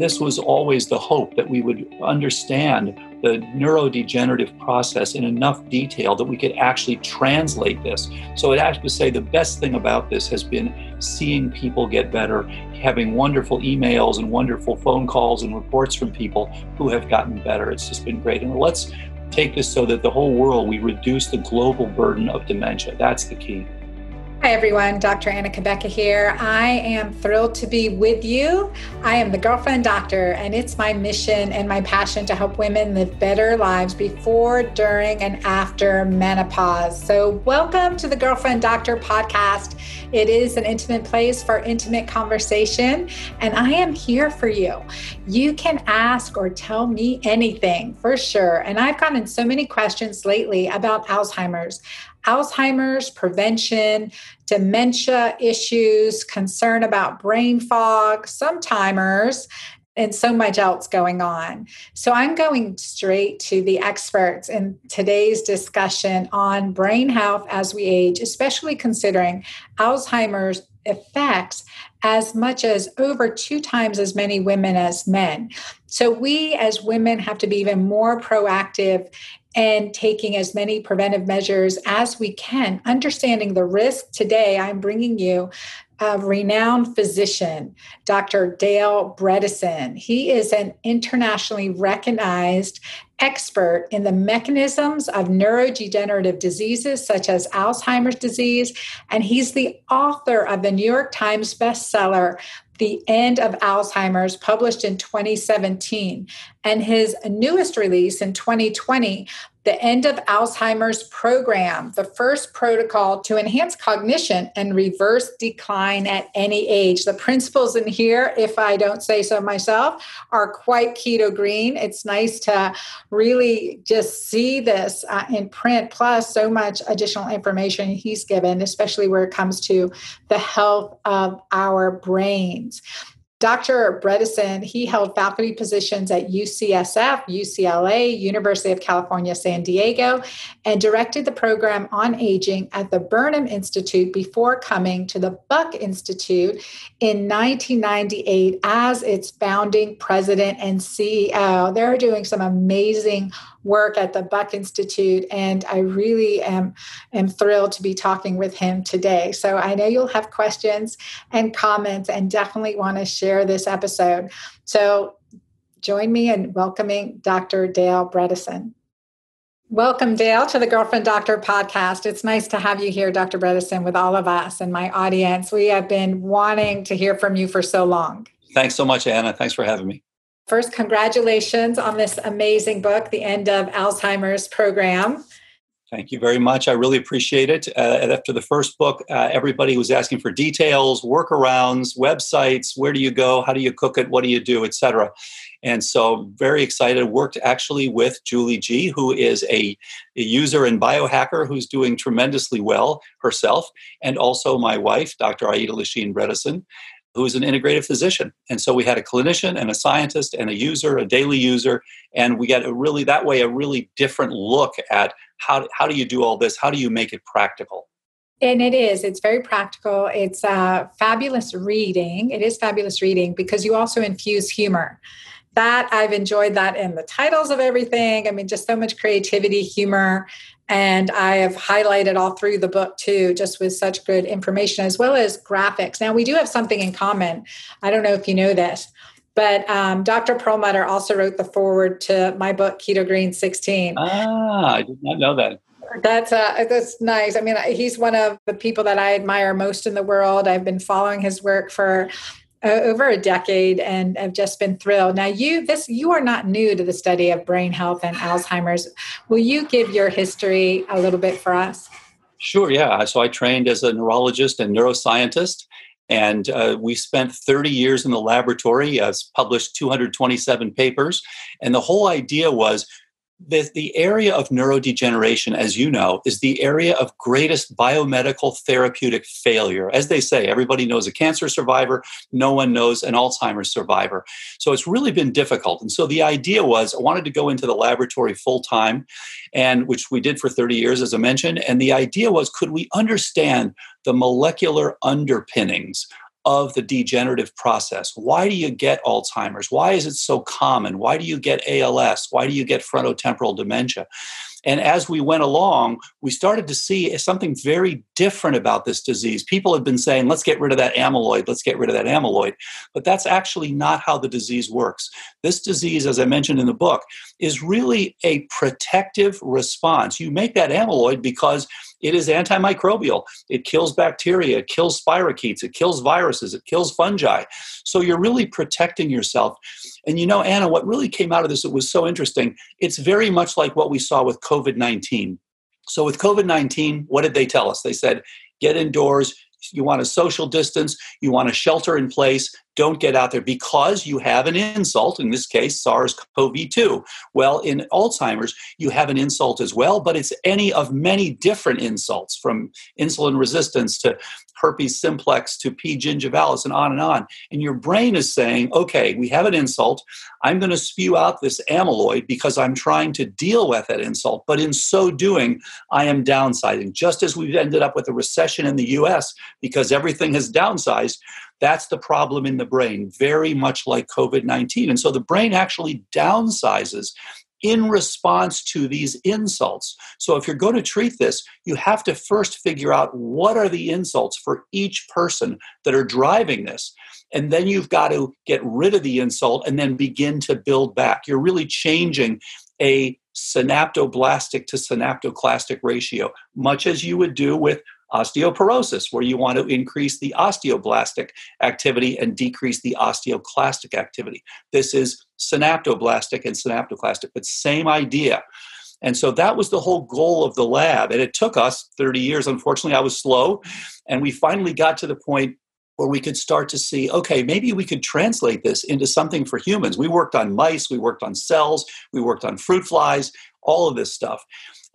This was always the hope that we would understand the neurodegenerative process in enough detail that we could actually translate this. So I'd have to say the best thing about this has been seeing people get better, having wonderful emails and wonderful phone calls and reports from people who have gotten better. It's just been great. And let's take this so that the whole world, we reduce the global burden of dementia. That's the key. Hi, everyone. Dr. Anna Cabeca here. I am thrilled to be with you. I am the Girlfriend Doctor, and it's my mission and my passion to help women live better lives before, during, and after menopause. So, welcome to the Girlfriend Doctor podcast. It is an intimate place for intimate conversation, and I am here for you. You can ask or tell me anything for sure. And I've gotten so many questions lately about Alzheimer's. Alzheimer's, prevention, dementia issues, concern about brain fog, some timers, and so much else going on. So I'm going straight to the experts in today's discussion on brain health as we age, especially considering Alzheimer's effects as much as over two times as many women as men. So we as women have to be even more proactive and taking as many preventive measures as we can, understanding the risk. Today, I'm bringing you a renowned physician, Dr. Dale Bredesen. He is an internationally recognized expert in the mechanisms of neurodegenerative diseases such as Alzheimer's disease, and he's the author of the New York Times bestseller, the End of Alzheimer's, published in 2017. And his newest release in 2020 the end of Alzheimer's program, the first protocol to enhance cognition and reverse decline at any age. The principles in here, if I don't say so myself, are quite keto green. It's nice to really just see this uh, in print, plus so much additional information he's given, especially where it comes to the health of our brains. Dr. Bredesen, he held faculty positions at UCSF, UCLA, University of California, San Diego, and directed the program on aging at the Burnham Institute before coming to the Buck Institute in 1998 as its founding president and CEO. They're doing some amazing work at the Buck Institute, and I really am, am thrilled to be talking with him today. So I know you'll have questions and comments, and definitely want to share this episode. So join me in welcoming Dr. Dale Bredesen. Welcome, Dale, to the Girlfriend Doctor podcast. It's nice to have you here, Dr. Bredesen, with all of us and my audience. We have been wanting to hear from you for so long. Thanks so much, Anna. Thanks for having me. First, congratulations on this amazing book, The End of Alzheimer's Program. Thank you very much. I really appreciate it. Uh, after the first book, uh, everybody was asking for details, workarounds, websites. Where do you go? How do you cook it? What do you do, etc. And so, very excited. Worked actually with Julie G, who is a, a user and biohacker who's doing tremendously well herself, and also my wife, Dr. Aida Lasheen Bredesen who is an integrative physician. And so we had a clinician and a scientist and a user, a daily user, and we got a really that way a really different look at how how do you do all this? How do you make it practical? And it is. It's very practical. It's uh, fabulous reading. It is fabulous reading because you also infuse humor. That I've enjoyed that in the titles of everything. I mean, just so much creativity, humor, and I have highlighted all through the book too, just with such good information as well as graphics. Now, we do have something in common. I don't know if you know this, but um, Dr. Perlmutter also wrote the foreword to my book, Keto Green 16. Ah, I did not know that. That's uh, that's nice. I mean, he's one of the people that I admire most in the world. I've been following his work for over a decade and have just been thrilled. Now you this you are not new to the study of brain health and Alzheimer's. Will you give your history a little bit for us? Sure, yeah. So I trained as a neurologist and neuroscientist and uh, we spent 30 years in the laboratory, uh, published 227 papers. And the whole idea was the, the area of neurodegeneration, as you know, is the area of greatest biomedical therapeutic failure. As they say, everybody knows a cancer survivor, no one knows an Alzheimer's survivor. So it's really been difficult. And so the idea was I wanted to go into the laboratory full time, and which we did for 30 years, as I mentioned. And the idea was could we understand the molecular underpinnings of the degenerative process. Why do you get Alzheimer's? Why is it so common? Why do you get ALS? Why do you get frontotemporal dementia? And as we went along, we started to see something very different about this disease. People had been saying, let's get rid of that amyloid, let's get rid of that amyloid. But that's actually not how the disease works. This disease, as I mentioned in the book, is really a protective response. You make that amyloid because it is antimicrobial. It kills bacteria, it kills spirochetes, it kills viruses, it kills fungi. So you're really protecting yourself. And you know, Anna, what really came out of this, it was so interesting. It's very much like what we saw with COVID 19. So with COVID 19, what did they tell us? They said, get indoors, you want a social distance, you want a shelter in place, don't get out there because you have an insult, in this case, SARS CoV 2. Well, in Alzheimer's, you have an insult as well, but it's any of many different insults from insulin resistance to herpes simplex to P. gingivalis and on and on. And your brain is saying, okay, we have an insult. I'm going to spew out this amyloid because I'm trying to deal with that insult. But in so doing, I am downsizing. Just as we've ended up with a recession in the US because everything has downsized, that's the problem in the brain, very much like COVID 19. And so the brain actually downsizes in response to these insults. So if you're going to treat this, you have to first figure out what are the insults for each person that are driving this. And then you've got to get rid of the insult and then begin to build back. You're really changing a synaptoblastic to synaptoclastic ratio, much as you would do with osteoporosis, where you want to increase the osteoblastic activity and decrease the osteoclastic activity. This is synaptoblastic and synaptoclastic, but same idea. And so that was the whole goal of the lab. And it took us 30 years. Unfortunately, I was slow. And we finally got to the point where we could start to see okay, maybe we could translate this into something for humans. We worked on mice, we worked on cells, we worked on fruit flies, all of this stuff.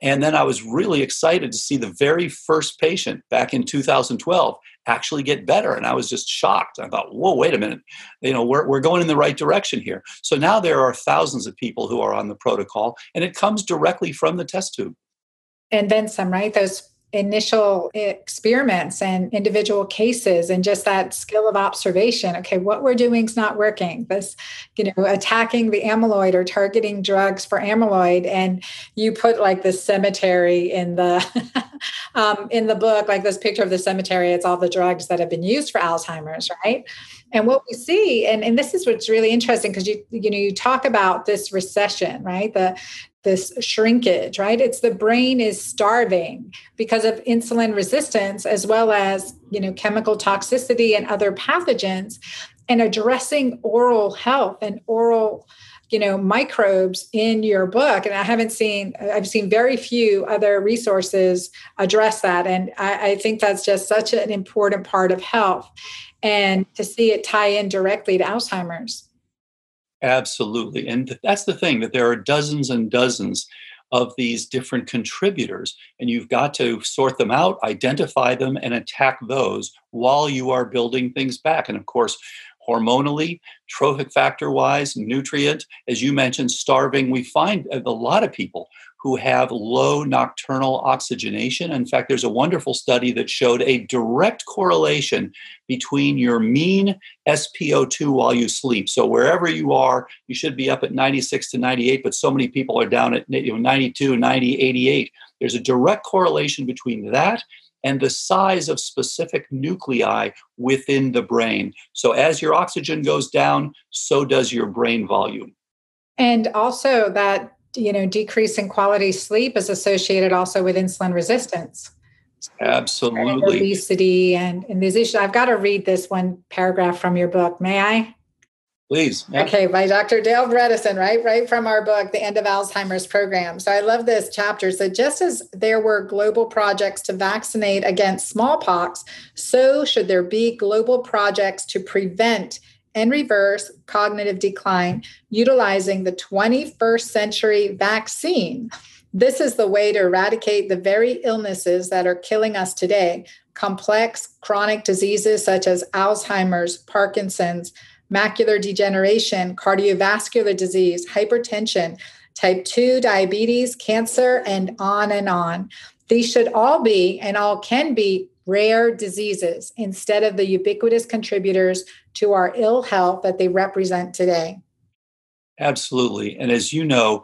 And then I was really excited to see the very first patient back in 2012 actually get better. And I was just shocked. I thought, whoa, wait a minute. You know, we're, we're going in the right direction here. So now there are thousands of people who are on the protocol, and it comes directly from the test tube. And then some, right? Those initial experiments and individual cases and just that skill of observation. Okay what we're doing is not working. This you know attacking the amyloid or targeting drugs for amyloid. And you put like the cemetery in the um, in the book like this picture of the cemetery it's all the drugs that have been used for alzheimer's right? And what we see and, and this is what's really interesting because you you know you talk about this recession right? The this shrinkage, right? It's the brain is starving because of insulin resistance as well as, you know, chemical toxicity and other pathogens and addressing oral health and oral you know microbes in your book. And i haven't seen i've seen very few other resources address that. And I, I, think that's just such an important part of health and to see it tie in directly to alzheimer's Absolutely. And that's the thing that there are dozens and dozens of these different contributors, and you've got to sort them out, identify them, and attack those while you are building things back. And of course, hormonally, trophic factor wise, nutrient, as you mentioned, starving, we find a lot of people who have low nocturnal oxygenation. In fact, there's a wonderful study that showed a direct correlation between your mean SpO2 while you sleep. So wherever you are, you should be up at 96 to 98, but so many people are down at you know, 92, 90, 88. There's a direct correlation between that and the size of specific nuclei within the brain. So as your oxygen goes down, so does your brain volume. And also that you know decrease in quality sleep is associated also with insulin resistance. Absolutely. And obesity and, and these issues. I've got to read this one paragraph from your book. May i please yeah. okay by dr dale bredesen right right from our book the end of alzheimer's program so i love this chapter so just as there were global projects to vaccinate against smallpox so should there be global projects to prevent and reverse cognitive decline utilizing the 21st century vaccine. This is the way to eradicate the very illnesses that are killing us today complex chronic diseases such as Alzheimer's, Parkinson's, macular degeneration, cardiovascular disease, hypertension, type 2 diabetes, cancer, and on and on. These should all be and all can be rare diseases instead of the ubiquitous contributors to our ill health that they represent today. Absolutely. And as you know,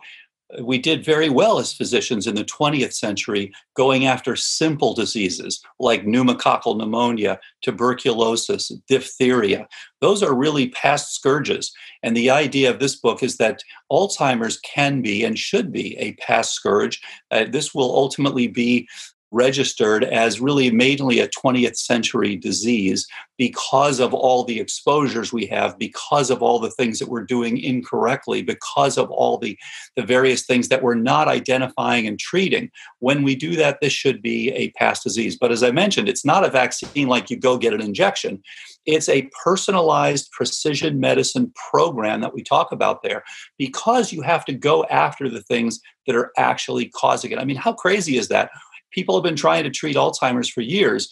we did very well as physicians in the 20th century going after simple diseases like pneumococcal pneumonia, tuberculosis, diphtheria. Those are really past scourges. And the idea of this book is that Alzheimer's can be and should be a past scourge. Uh, this will ultimately be registered as really mainly a 20th century disease because of all the exposures we have, because of all the things that we're doing incorrectly, because of all the, the various things that we're not identifying and treating. When we do that, this should be a past disease. But as I mentioned, it's not a vaccine like you go get an injection. It's a personalized precision medicine program that we talk about there because you have to go after the things that are actually causing it. I mean, how crazy is that? People have been trying to treat Alzheimer's for years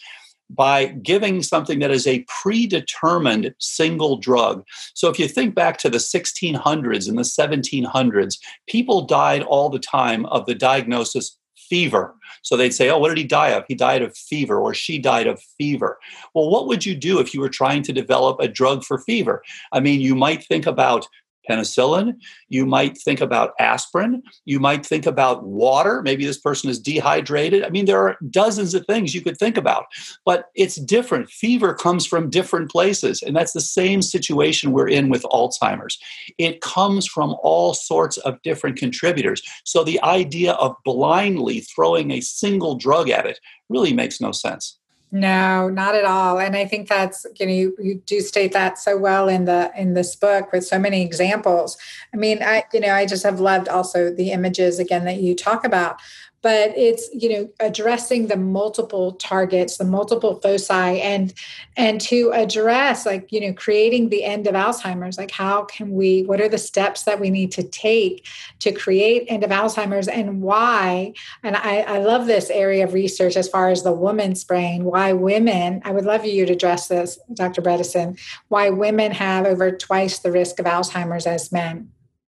by giving something that is a predetermined single drug. So if you think back to the 1600s and the 1700s, people died all the time of the diagnosis fever. So they'd say, Oh, what did he die of? He died of fever, or she died of fever. Well, what would you do if you were trying to develop a drug for fever? I mean, you might think about penicillin. You might think about aspirin. You might think about water. Maybe this person is dehydrated. I mean, there are dozens of things you could think about, but it's different. Fever comes from different places. And that's the same situation we're in with Alzheimer's. It comes from all sorts of different contributors. So the idea of blindly throwing a single drug at it really makes no sense. No, not at all. And I think that's you know you, you do state that so well in the in this book with so many examples. I mean, I you know I just have loved also the images again that you talk about but it's you know addressing the multiple targets the multiple foci and and to address like you know creating the end of alzheimer's like how can we what are the steps that we need to take to create end of alzheimer's and why and i, I love this area of research as far as the woman's brain why women i would love you to address this dr bredesen why women have over twice the risk of alzheimer's as men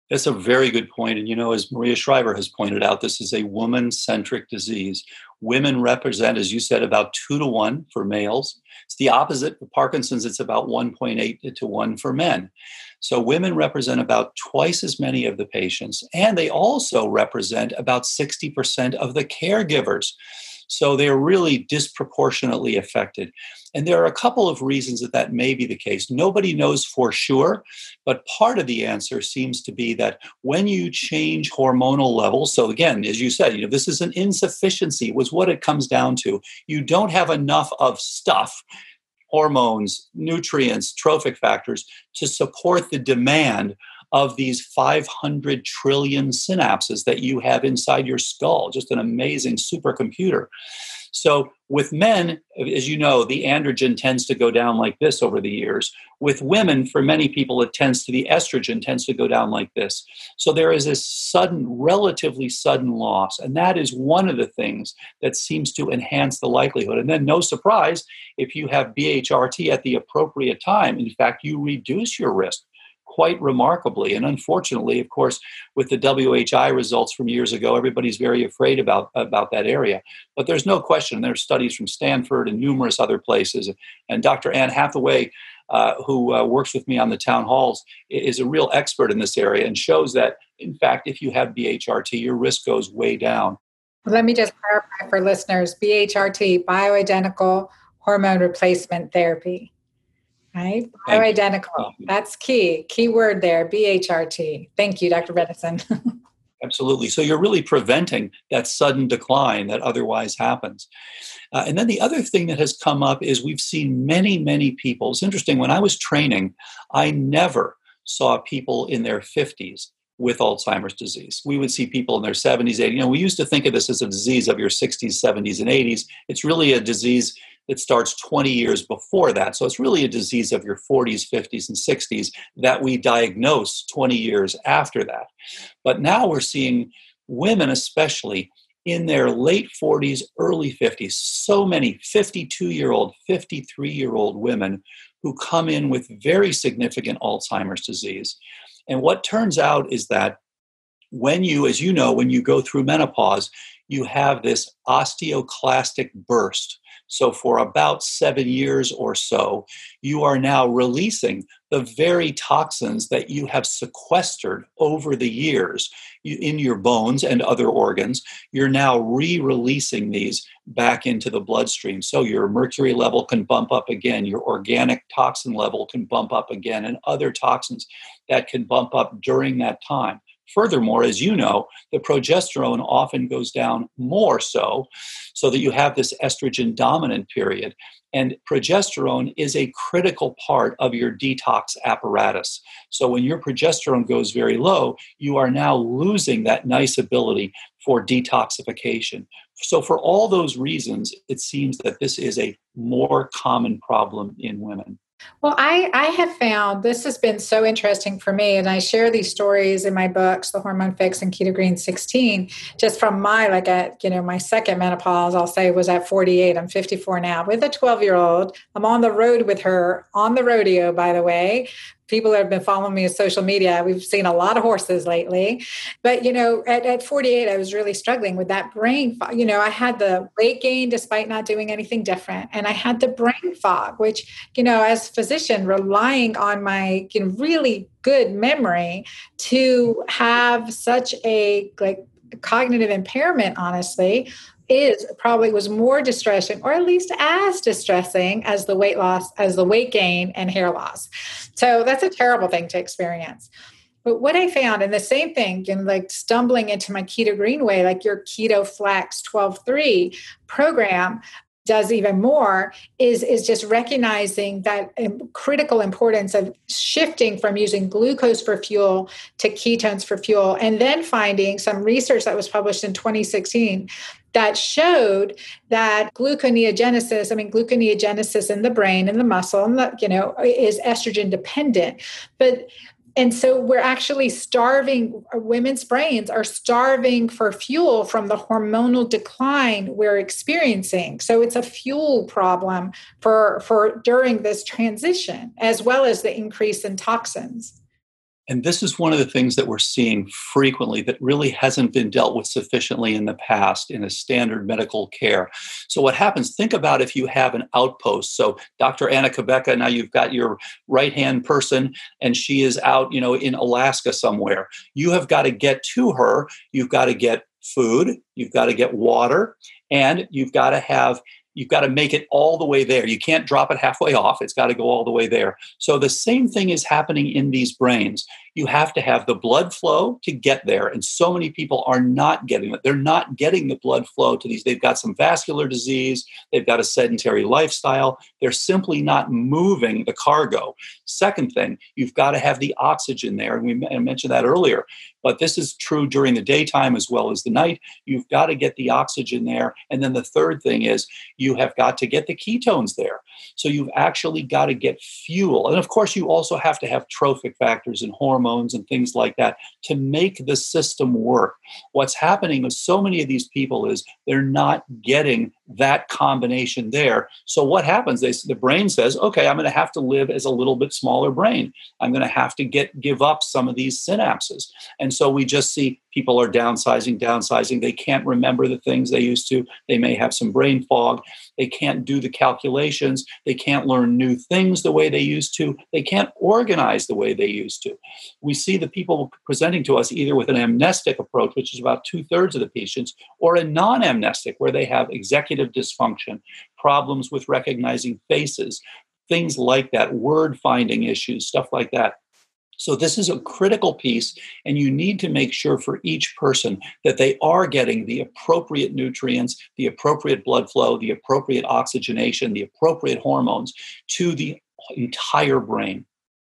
that's a very good point. And you know, as Maria Shriver has pointed out, this is a woman centric disease. Women represent, as you said, about two to one for males. It's the opposite for Parkinson's, it's about 1.8 to 1 for men. So women represent about twice as many of the patients, and they also represent about 60% of the caregivers. So they're really disproportionately affected. And there are a couple of reasons that that may be the case. Nobody knows for sure, but part of the answer seems to be that when you change hormonal levels, so again, as you said, you know, this is an insufficiency, was what it comes down to. You don't have enough of stuff hormones, nutrients, trophic factors to support the demand of these 500 trillion synapses that you have inside your skull. Just an amazing supercomputer. So, with men, as you know, the androgen tends to go down like this over the years. With women, for many people, it tends to the estrogen tends to go down like this. So, there is this sudden, relatively sudden loss. And that is one of the things that seems to enhance the likelihood. And then, no surprise, if you have BHRT at the appropriate time, in fact, you reduce your risk quite remarkably. And unfortunately, of course, with the WHI results from years ago, everybody's very afraid about, about that area. But there's no question, there's studies from Stanford and numerous other places. And Dr. Ann Hathaway, uh, who uh, works with me on the town halls, is a real expert in this area and shows that, in fact, if you have BHRT, your risk goes way down. Let me just clarify for listeners BHRT, bioidentical hormone replacement therapy right? identical. That's key. Key word there, BHRT. Thank you, Dr. Bredesen. Absolutely. So you're really preventing that sudden decline that otherwise happens. Uh, and then the other thing that has come up is we've seen many, many people. It's interesting, when I was training, I never saw people in their 50s with Alzheimer's disease. We would see people in their 70s, 80s. You know, we used to think of this as a disease of your 60s, 70s, and 80s. It's really a disease that starts 20 years before that. So it's really a disease of your 40s, 50s, and 60s that we diagnose 20 years after that. But now we're seeing women, especially in their late 40s, early 50s, so many 52 year old, 53 year old women who come in with very significant Alzheimer's disease. And what turns out is that when you, as you know, when you go through menopause, you have this osteoclastic burst So, for about seven years or so, you are now releasing the very toxins that you have sequestered over the years in your bones and other organs. You're now re releasing these back into the bloodstream. So, your mercury level can bump up again, your organic toxin level can bump up again, and other toxins that can bump up during that time. Furthermore, as you know, the progesterone often goes down more so, so that you have this estrogen dominant period. And progesterone is a critical part of your detox apparatus. So when your progesterone goes very low, you are now losing that nice ability for detoxification. So, for all those reasons, it seems that this is a more common problem in women. Well, I, I have found this has been so interesting for me, and I share these stories in my books, The Hormone Fix and Keto Green 16, just from my, like, at, you know, my second menopause, I'll say was at 48. I'm 54 now with a 12 year old. I'm on the road with her on the rodeo, by the way, people that have been following me on social media, we've seen a lot of horses lately. But, you know, at, at 48, I was really struggling with that brain fog. You know, I had the weight gain despite not doing anything different. And I had the brain fog, which, you know, as a physician, relying on my you know, really good memory to have such a like cognitive impairment, honestly, is probably was more distressing or at least as distressing as the weight loss as the weight gain and hair loss. So that's a terrible thing to experience. But what i found and the same thing in like stumbling into my keto greenway like your keto flex 12-3 program does even more is is just recognizing that um, critical importance of shifting from using glucose for fuel to ketones for fuel and then finding some research that was published in 2016 that showed that gluconeogenesis i mean gluconeogenesis in the brain and the muscle and the, you know is estrogen dependent. But and so we're actually starving women's brains are starving for fuel from the hormonal decline we're experiencing. So it's a fuel problem for for during this transition as well as the increase in toxins and this is one of the things that we're seeing frequently that really hasn't been dealt with sufficiently in the past in a standard medical care. So, what happens, think about if you have an outpost. So, Dr. Anna Cabeca, now you've got your right hand person, and she is out, you know, in Alaska somewhere. You have got to get to her. You've got to get food, you've got to get water, and you've got to have you've got to make it all the way there. You can't drop it halfway off. It's got to go all the way there. So the same thing is happening in these brains. You have to have the blood flow to get there. And so many people are not getting it. They're not getting the blood flow to these. They've got some vascular disease, they've got a sedentary lifestyle. They're simply not moving the cargo. Second thing, you've got to have the oxygen there. And we mentioned that earlier. But this is true during the daytime as well as the night. You've got to get the oxygen there. And then the third thing is you have got to get the ketones there. So you've actually got to get fuel. And of course, you also have to have trophic factors and hormones and things like that to make the system work. What's happening with so many of these people is they're not getting that combination there. So what happens? They, the brain says, okay, I'm going to have to live as a little bit smaller brain. I'm going to have to get give up some of these synapses. And so we just see people are downsizing, downsizing. They can't remember the things they used to. They may have some brain fog. They can't do the calculations. They can't learn new things the way they used to. They can't organize the way they used to. We see the people presenting to us either with an amnestic approach, which is about two thirds of the patients, or a non amnestic, where they have executive dysfunction, problems with recognizing faces, things like that, word finding issues, stuff like that. So, this is a critical piece, and you need to make sure for each person that they are getting the appropriate nutrients, the appropriate blood flow, the appropriate oxygenation, the appropriate hormones to the entire brain.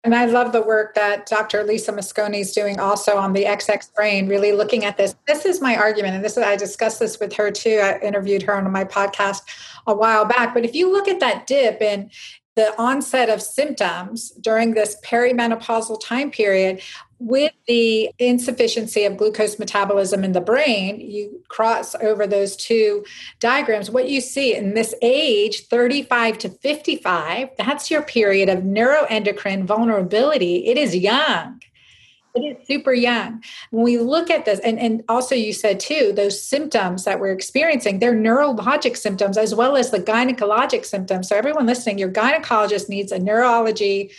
And I love the work that Dr. Lisa Mosconi is doing also on the XX brain, really looking at this. This is my argument, and this is I discussed this with her too. I interviewed her on my podcast a while back. But if you look at that dip in the onset of symptoms during this perimenopausal time period with the insufficiency of glucose metabolism in the brain, you cross over those two diagrams. What you see in this age, 35 to 55, that's your period of neuroendocrine vulnerability. It is young. It is super young. When we look at this, and, and also you said too, those symptoms that we're experiencing, they're neurologic symptoms as well as the gynecologic symptoms. So everyone listening, your gynecologist needs a neurology,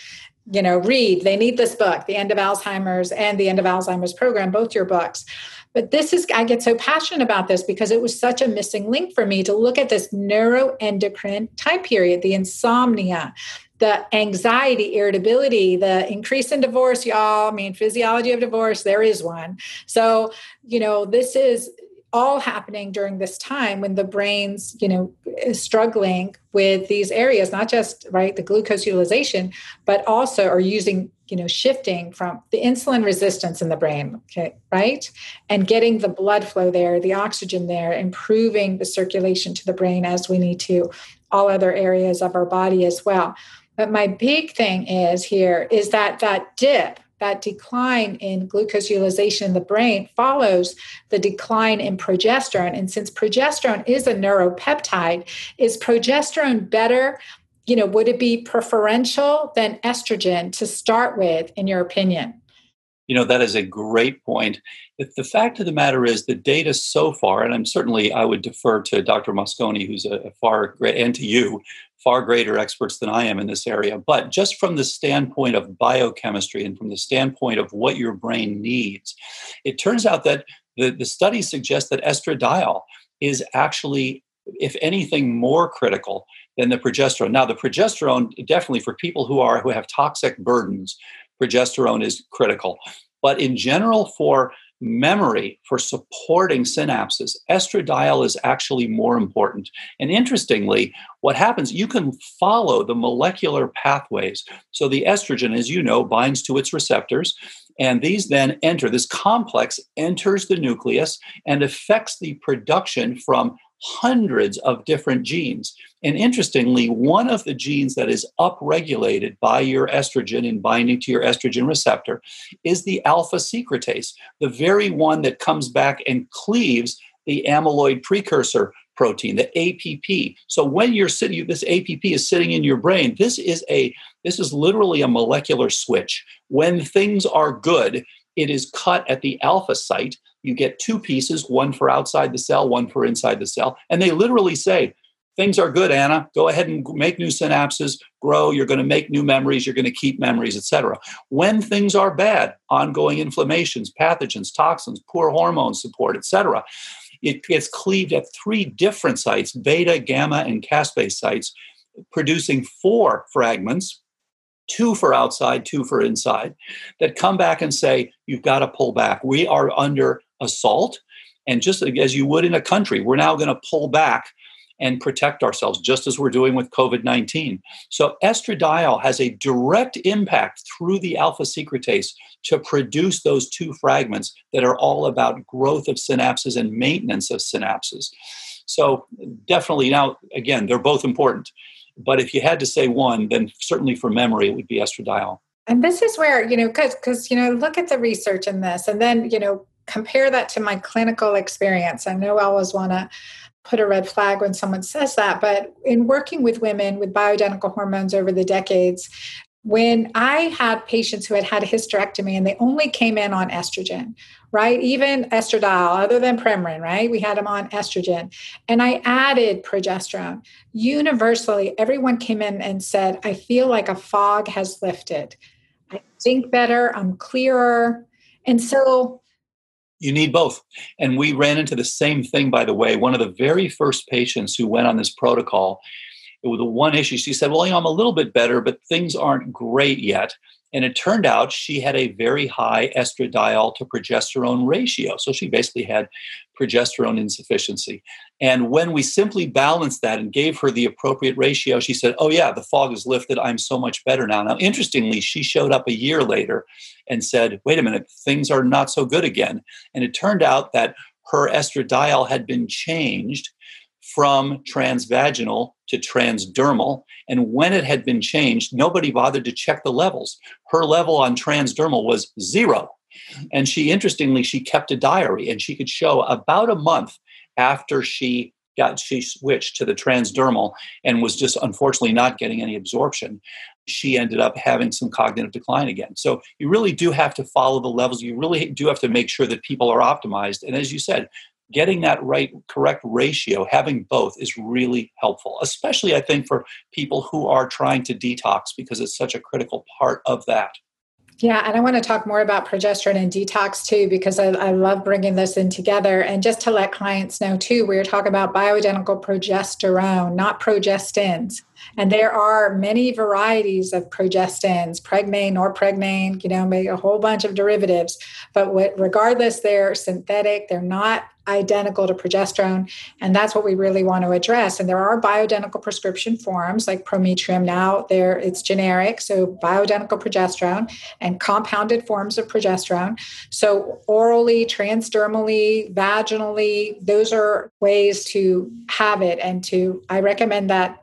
you know, read. They need this book, The End of Alzheimer's and The End of Alzheimer's Program, both your books. But this is, I get so passionate about this because it was such a missing link for me to look at this neuroendocrine time period, the insomnia, the anxiety, irritability, the increase in divorce, y'all. I mean, physiology of divorce, there is one. So, you know, this is all happening during this time when the brain's you know is struggling with these areas not just right the glucose utilization but also are using you know shifting from the insulin resistance in the brain okay right? And getting the blood flow there the oxygen there improving the circulation to the brain as we need to all other areas of our body as well. But my big thing is here is that that dip that decline in glucose utilization in the brain follows the decline in progesterone. And since progesterone is a neuropeptide, is progesterone better? You know, would it be preferential than estrogen to start with, in your opinion? You know, that is a great point. The fact of the matter is, the data so far, and I'm certainly I would defer to Dr. Mosconi, who's a far great, and to you, far greater experts than I am in this area. But just from the standpoint of biochemistry and from the standpoint of what your brain needs, it turns out that the, the studies suggest that estradiol is actually, if anything, more critical than the progesterone. Now, the progesterone definitely for people who are who have toxic burdens, progesterone is critical. But in general, for memory for supporting synapses, estradiol is actually more important. And interestingly, what happens, you can follow the molecular pathways. So the estrogen, as you know, binds to its receptors, and these then enter, this complex enters the nucleus and affects the production from hundreds of different genes. And interestingly, one of the genes that is upregulated by your estrogen in binding to your estrogen receptor is the alpha secretase, the very one that comes back and cleaves the amyloid precursor protein, the APP. So when you're sitting, this APP is sitting in your brain. This is a this is literally a molecular switch. When things are good, it is cut at the alpha site you get two pieces, one for outside the cell, one for inside the cell. And they literally say, things are good, Anna. Go ahead and make new synapses, grow. You're going to make new memories. You're going to keep memories, etc. When things are bad, ongoing inflammations, pathogens, toxins, poor hormone support, etc., it gets cleaved at three different sites: beta, gamma, and caspase sites, producing four fragments two for outside, two for inside, that come back and say, you've got to pull back. We are under assault. And just as you would in a country, we're now going to pull back and protect ourselves, just as we're doing with COVID 19. So, estradiol has a direct impact through the alpha secretase to produce those two fragments that are all about growth of synapses and maintenance of synapses. So, definitely, now, again, they're both important. But if you had to say one, then certainly for memory, it would be estradiol. And this is where, you know, because, you know, look at the research in this and then, you know, compare that to my clinical experience. I know I always want to put a red flag when someone says that, but in working with women with bioidentical hormones over the decades, when I had patients who had had a hysterectomy and they only came in on estrogen, right? Even estradiol, other than Premarin, right? We had them on estrogen. And I added progesterone. Universally, everyone came in and said, I feel like a fog has lifted. I think better, I'm clearer. And so you need both. And we ran into the same thing, by the way. One of the very first patients who went on this protocol, it was the one issue. She said, Well, you know, I'm a little bit better, but things aren't great yet. And it turned out she had a very high estradiol to progesterone ratio. So she basically had progesterone insufficiency. And when we simply balanced that and gave her the appropriate ratio, she said, Oh, yeah, the fog is lifted. I'm so much better now. Now, interestingly, she showed up a year later and said, Wait a minute, things are not so good again. And it turned out that her estradiol had been changed from transvaginal to transdermal. And when it had been changed, nobody bothered to check the levels. Her level on transdermal was zero. And she, interestingly, she kept a diary and she could show about a month after she got she switched to the transdermal and was just unfortunately not getting any absorption she ended up having some cognitive decline again. So you really do have to follow the levels. You really do have to make sure that people are optimized. And as you said, getting that right correct ratio having both is really helpful especially i think for people who are trying to detox because it's such a critical part of that yeah, and I want to talk more about progesterone and detox too, because I, I, love bringing this in together. And just to let clients know too, we're talking about bioidentical progesterone, not progestins. And there are many varieties of progestins, pregnane, norpregnane, you know, maybe a whole bunch of derivatives. But what, regardless, they're synthetic, they're not identical to progesterone. And that's what we really want to address. And there are bioidentical prescription forms like Prometrium now, there it's generic, so bioidentical progesterone and compounded forms of progesterone. So orally, transdermally, vaginally, those are ways to have it and to I recommend that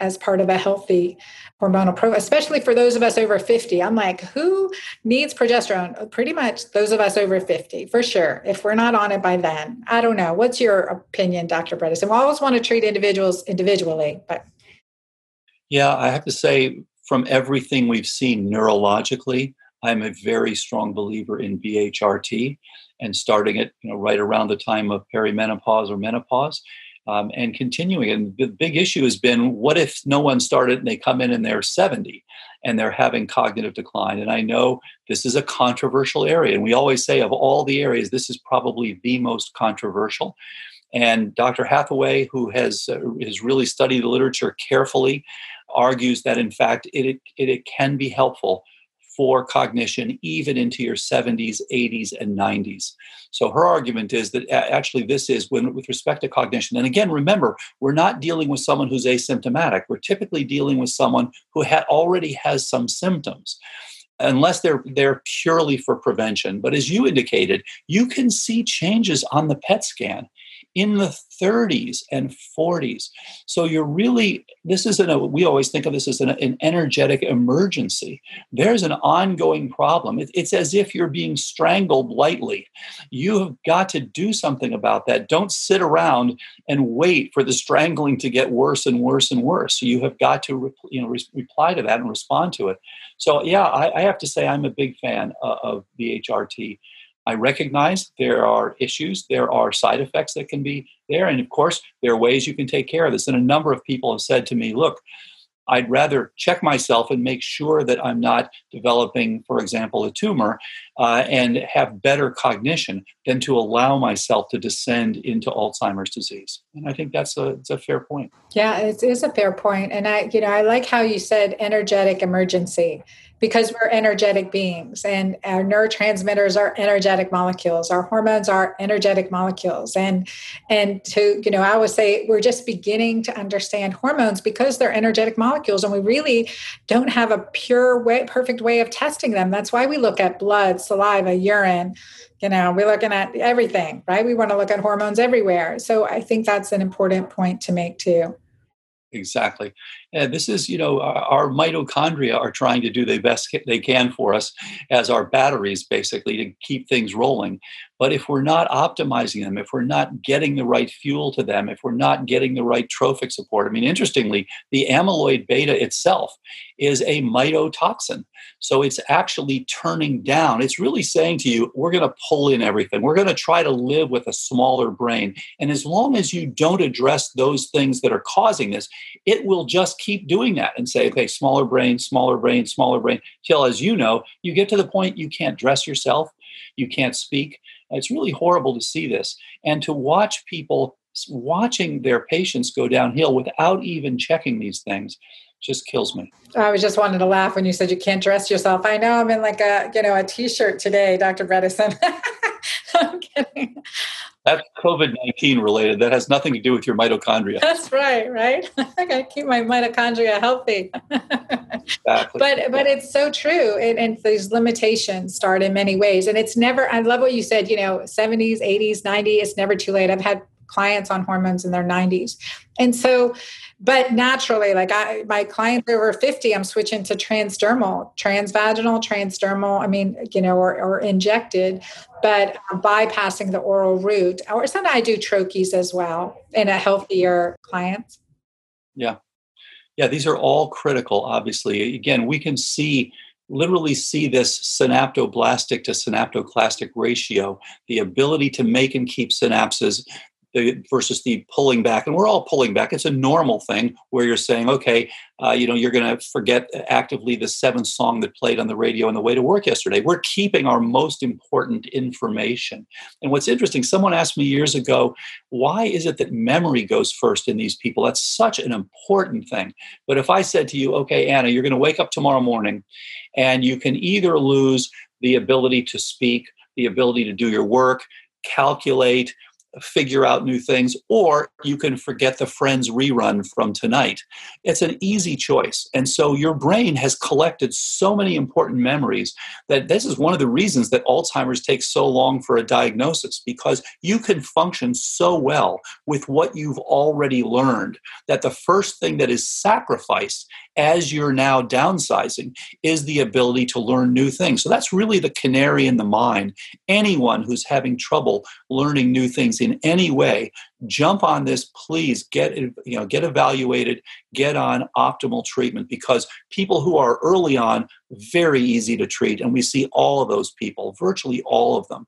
as part of a healthy hormonal pro especially for those of us over 50 i'm like who needs progesterone? Pretty much those of us over 50 for sure. If we're not on it by then i don't know. What's your opinion dr bredesen? We always want to treat individuals individually but yeah i have to say from everything we've seen neurologically i'm a very strong believer in bhrt and starting it you know right around the time of perimenopause or menopause um, and continuing. And the big issue has been what if no one started and they come in and they're 70 and they're having cognitive decline? And I know this is a controversial area. And we always say, of all the areas, this is probably the most controversial. And Dr. Hathaway, who has, uh, has really studied the literature carefully, argues that in fact it, it, it can be helpful for cognition even into your 70s, 80s, and 90s. So her argument is that actually this is when with respect to cognition. And again, remember, we're not dealing with someone who's asymptomatic. We're typically dealing with someone who ha- already has some symptoms unless they're they're purely for prevention but as you indicated you can see changes on the pet scan in the 30s and 40s. So you're really, this isn't a, we always think of this as an, an energetic emergency. There's an ongoing problem. It, it's as if you're being strangled lightly. You have got to do something about that. Don't sit around and wait for the strangling to get worse and worse and worse. You have got to, you know, re- reply to that and respond to it. So yeah, I, I have to say I'm a big fan uh, of the HRT. I recognize there are issues, there are side effects that can be there, and of course, there are ways you can take care of this. And a number of people have said to me, look, I'd rather check myself and make sure that I'm not developing, for example, a tumor uh, and have better cognition than to allow myself to descend into Alzheimer's disease. And I think that's a, it's a fair point. Yeah, it is a fair point. And I, you know, I like how you said energetic emergency because we're energetic beings and our neurotransmitters are energetic molecules our hormones are energetic molecules. And and to you know i would say we're just beginning to understand hormones because they're energetic molecules and we really don't have a pure way perfect way of testing them. That's why we look at blood saliva urine you know we're looking at everything right? We want to look at hormones everywhere. So i think that's an important point to make too exactly and this is, you know, our mitochondria are trying to do the best they can for us as our batteries, basically, to keep things rolling. But if we're not optimizing them, if we're not getting the right fuel to them, if we're not getting the right trophic support, I mean, interestingly, the amyloid beta itself is a mitotoxin. So it's actually turning down. It's really saying to you, we're going to pull in everything. We're going to try to live with a smaller brain. And as long as you don't address those things that are causing this, it will just keep doing that and say, okay, smaller brain, smaller brain, smaller brain, till as you know, you get to the point you can't dress yourself, you can't speak. It's really horrible to see this and to watch people watching their patients go downhill without even checking these things just kills me. I was just wanting to laugh when you said you can't dress yourself. I know I'm in like a, you know, a t-shirt today, Dr. Bredesen. I'm kidding. That's COVID 19 related. That has nothing to do with your mitochondria. That's right, right? I got to keep my mitochondria healthy. exactly. But but it's so true. And, and these limitations start in many ways. And it's never, I love what you said, you know, 70s, 80s, 90s, it's never too late. I've had clients on hormones in their 90s. And so, but naturally, like I, my clients over 50, I'm switching to transdermal, transvaginal, transdermal, I mean, you know, or, or injected, but bypassing the oral route. Or sometimes I do troches as well in a healthier client. Yeah. Yeah, these are all critical, obviously. Again, we can see literally see this synaptoblastic to synaptoclastic ratio, the ability to make and keep synapses versus the pulling back and we're all pulling back. It's a normal thing where you're saying okay uh, you know you're going to forget actively the seventh song that played on the radio on the way to work yesterday. We're keeping our most important information. And what's interesting someone asked me years ago why is it that memory goes first in these people? That's such an important thing. But if i said to you okay anna you're going to wake up tomorrow morning and you can either lose the ability to speak the ability to do your work calculate figure out new things, or you can forget the Friends rerun from tonight. It's an easy choice. And so your brain has collected so many important memories that this is one of the reasons that Alzheimer's takes so long for a diagnosis because you can function so well with what you've already learned that the first thing that is sacrificed as you're now downsizing is the ability to learn new things. So that's really the canary in the mine. Anyone who's having trouble learning new things in any way, jump on this, please get you know get evaluated, get on optimal treatment because people who are early on very easy to treat and we see all of those people, virtually all of them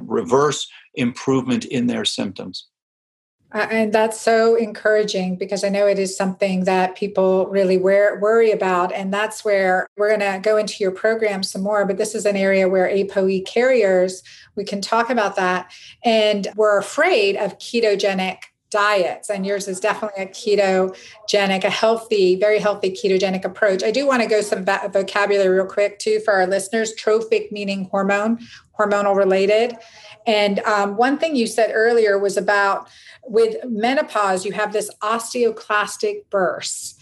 reverse improvement in their symptoms. Uh, and that's so encouraging because I know it is something that people really worry about. And that's where we're going to go into your program some more. But this is an area where ApoE carriers, we can talk about that. And we're afraid of ketogenic diets and yours is definitely a ketogenic a healthy very healthy ketogenic approach i do want to go some vocabulary real quick too for our listeners trophic meaning hormone hormonal related and um, one thing you said earlier was about with menopause, you have this osteoclastic burst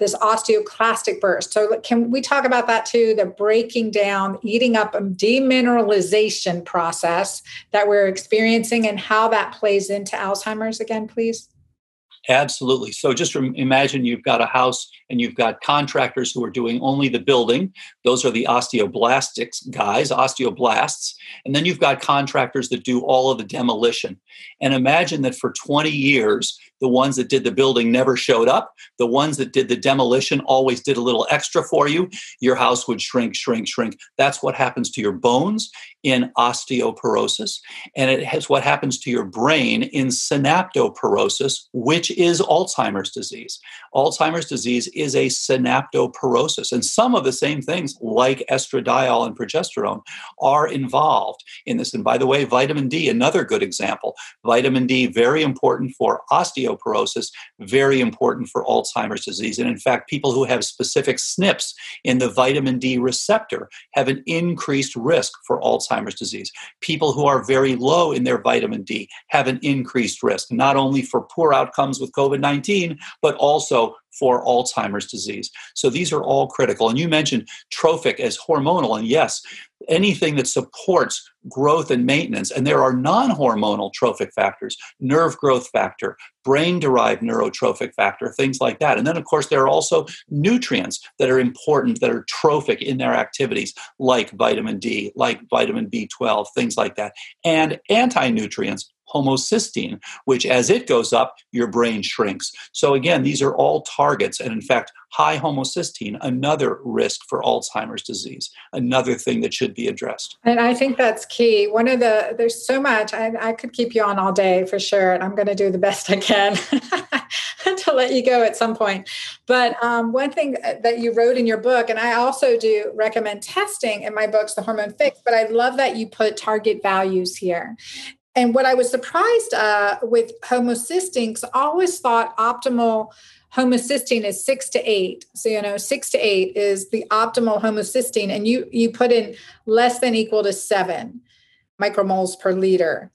this osteoclastic burst. So, can we talk about that too? The breaking down, eating up, demineralization process that we're experiencing, and how that plays into Alzheimer's again, please? Absolutely. So just imagine you've got a house and you've got contractors who are doing only the building. Those are the osteoblastics guys, osteoblasts. And then you've got contractors that do all of the demolition. And imagine that for 20 years, the ones that did the building never showed up. The ones that did the demolition always did a little extra for you. Your house would shrink, shrink, shrink. That's what happens to your bones in osteoporosis. And it has what happens to your brain in synaptoporosis, which is Alzheimer's disease. Alzheimer's disease is a synaptoporosis. And some of the same things, like estradiol and progesterone, are involved in this. And by the way, vitamin D, another good example. Vitamin D, very important for osteoporosis, very important for Alzheimer's disease. And in fact, people who have specific SNPs in the vitamin D receptor have an increased risk for Alzheimer's disease. People who are very low in their vitamin D have an increased risk, not only for poor outcomes with COVID 19, but also for Alzheimer's disease. So these are all critical. And you mentioned trophic as hormonal. And yes, anything that supports growth and maintenance. And there are non hormonal trophic factors, nerve growth factor, brain derived neurotrophic factor, things like that. And then, of course, there are also nutrients that are important, that are trophic in their activities, like vitamin D, like vitamin B12, things like that, and anti nutrients homocysteine, which as it goes up, your brain shrinks. So again, these are all targets. And in fact, high homocysteine, another risk for Alzheimer's disease, another thing that should be addressed. And I think that's key. One of the, there's so much, I, I could keep you on all day for sure. And I'm going to do the best I can to let you go at some point. But um, one thing that you wrote in your book, and I also do recommend testing in my books, The Hormone Fix, but I love that you put target values here. And what I was surprised uh, with homocysteine, I always thought optimal homocysteine is six to eight. So you know, six to eight is the optimal homocysteine, and you you put in less than equal to seven micromoles per liter.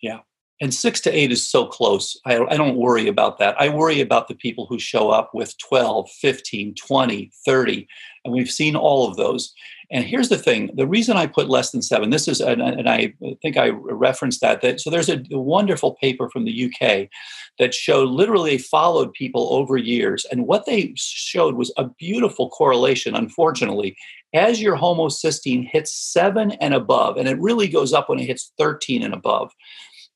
Yeah. And six to eight is so close. I, I don't worry about that. I worry about the people who show up with 12, 15, 20, 30. And we've seen all of those. And here's the thing: the reason I put less than seven, this is, and, and I think I referenced that. That so there's a, a wonderful paper from the UK that showed literally followed people over years, and what they showed was a beautiful correlation. Unfortunately, as your homocysteine hits seven and above, and it really goes up when it hits 13 and above,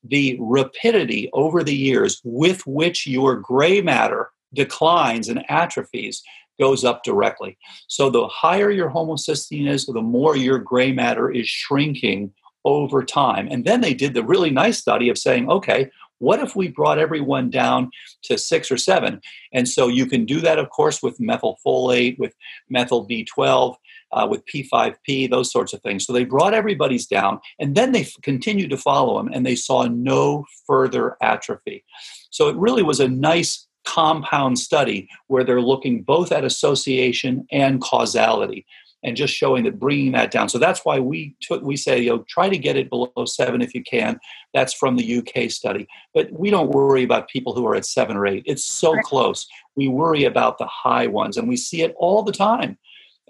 the rapidity over the years with which your gray matter declines and atrophies goes up directly. So the higher your homocysteine is, the more your gray matter is shrinking over time. And then they did the really nice study of saying, okay, what if we brought everyone down to six or seven? And so you can do that, of course, with methylfolate, with methyl B12, uh, with P5P, those sorts of things. So they brought everybody's down, and then they f- continued to follow them, and they saw no further atrophy. So it really was a nice compound study where they're looking both at association and causality and just showing that bringing that down. So that's why we took we say you know try to get it below seven if you can. That's from the UK study, but we don't worry about people who are at seven or eight. It's so right. close. We worry about the high ones, and we see it all the time.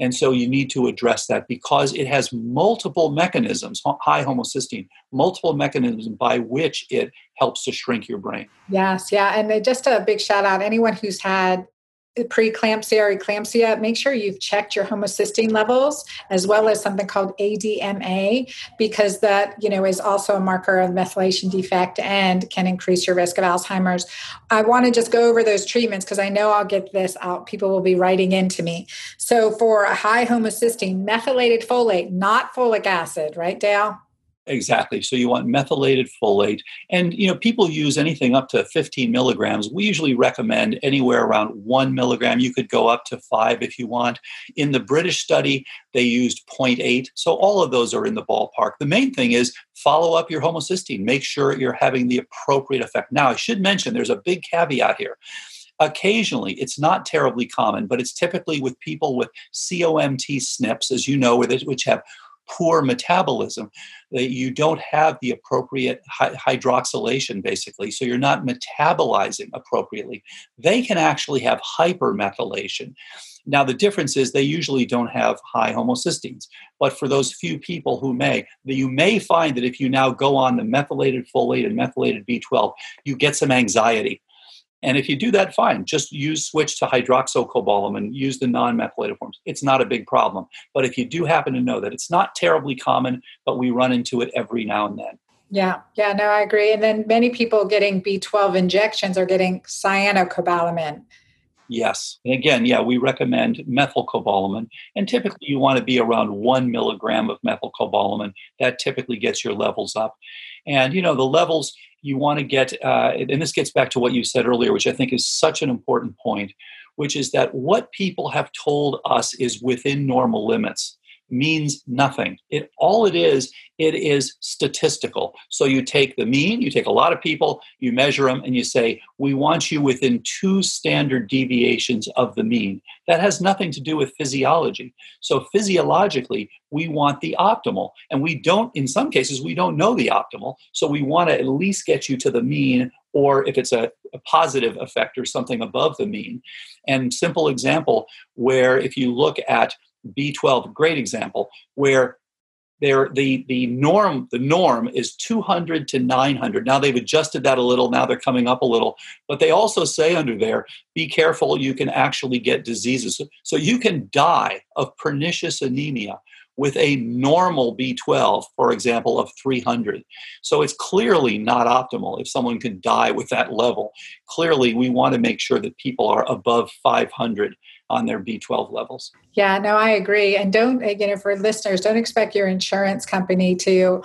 And so you need to address that because it has multiple mechanisms, high homocysteine, multiple mechanisms by which it helps to shrink your brain. Yes, yeah. And just a big shout out anyone who's had preeclampsia or eclampsia, make sure you've checked your homocysteine levels as well as something called ADMA because that, you know, is also a marker of methylation defect and can increase your risk of Alzheimer's. I want to just go over those treatments because I know I'll get this out. People will be writing into me. So for a high homocysteine, methylated folate, not folic acid, right, Dale? Exactly. So you want methylated folate. And, you know, people use anything up to 15 milligrams. We usually recommend anywhere around one milligram. You could go up to five if you want. In the British study, they used 0.8. So all of those are in the ballpark. The main thing is follow up your homocysteine. Make sure you're having the appropriate effect. Now, I should mention there's a big caveat here occasionally it's not terribly common but it's typically with people with comt snps as you know which have poor metabolism, that you don't have the appropriate hydroxylation, basically, so you're not metabolizing appropriately. They can actually have hypermethylation. Now, the difference is they usually don't have high homocysteines. But for those few people who may, you may find that if you now go on the methylated folate and methylated B12, you get some anxiety and if you do that, fine. Just use switch to hydroxycobalamin, use the non-methylated forms. It's not a big problem. But if you do happen to know that it's not terribly common, but we run into it every now and then. Yeah, yeah, no, I agree. And then many people getting B12 injections are getting cyanocobalamin. Yes. And again, yeah, we recommend methylcobalamin. And typically you want to be around one milligram of methylcobalamin. That typically gets your levels up. And, you know, the levels, you want to get, uh, and this gets back to what you said earlier, which I think is such an important point, which is that what people have told us is within normal limits means nothing. It all it is, it is statistical. So you take the mean, you take a lot of people, you measure them, and you say, we want you within two standard deviations of the mean. That has nothing to do with physiology. So physiologically, we want the optimal. And we don't, in some cases, we don't know the optimal. So we want to at least get you to the mean or if it's a, a, positive effect or something above the mean. And simple example where if you look at B12, great example, where there the the norm the norm is 200 to 900 now they've adjusted that a little now they're coming up a little but they also say under there be careful you can actually get diseases. So you can die of pernicious anemia with a normal b12 for example of 300 so it's clearly not optimal if someone can die with that level clearly we want to make sure that people are above 500 on their B12 levels. Yeah, no, I agree. And don't, you know, for listeners, don't expect your insurance company to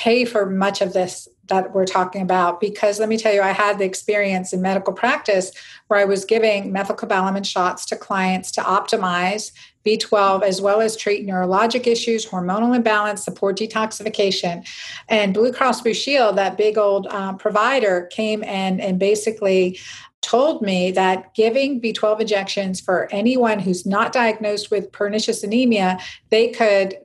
pay for much of this that we're talking about because let me tell you i had the experience in medical practice where i was giving methylcobalamin shots to clients to optimize b12 as well as treat neurologic issues hormonal imbalance support detoxification. And blue cross blue shield that big old uh, provider came and and basically told me that giving B12 injections for anyone who's not diagnosed with pernicious anemia, they could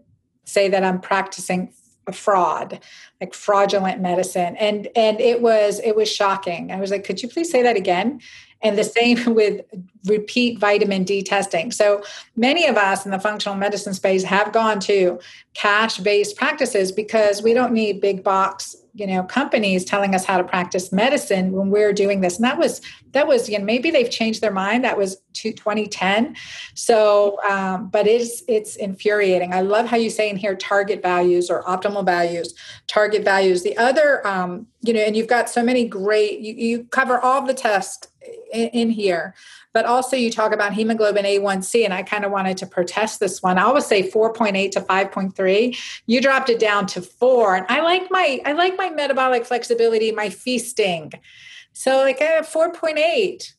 say that I'm practicing a fraud like fraudulent medicine. And and it was it was shocking. I was like could you please say that again and the same with repeat vitamin d testing. So many of us in the functional medicine space have gone to cash based practices because we don't need big box you know companies telling us how to practice medicine when we're doing this. And that was that was you know maybe they've changed their mind. That was 2010 so um, but it's it's infuriating. I love how you say in here target values or optimal values target values. The other um, you know and you've got so many great you, you cover all the tests in, here. But also, you talk about hemoglobin A1C, and I kind of wanted to protest this one. I always say 4.8 to 5.3. You dropped it down to four, and I like my I like my metabolic flexibility, my feasting. So, like I have 4.8.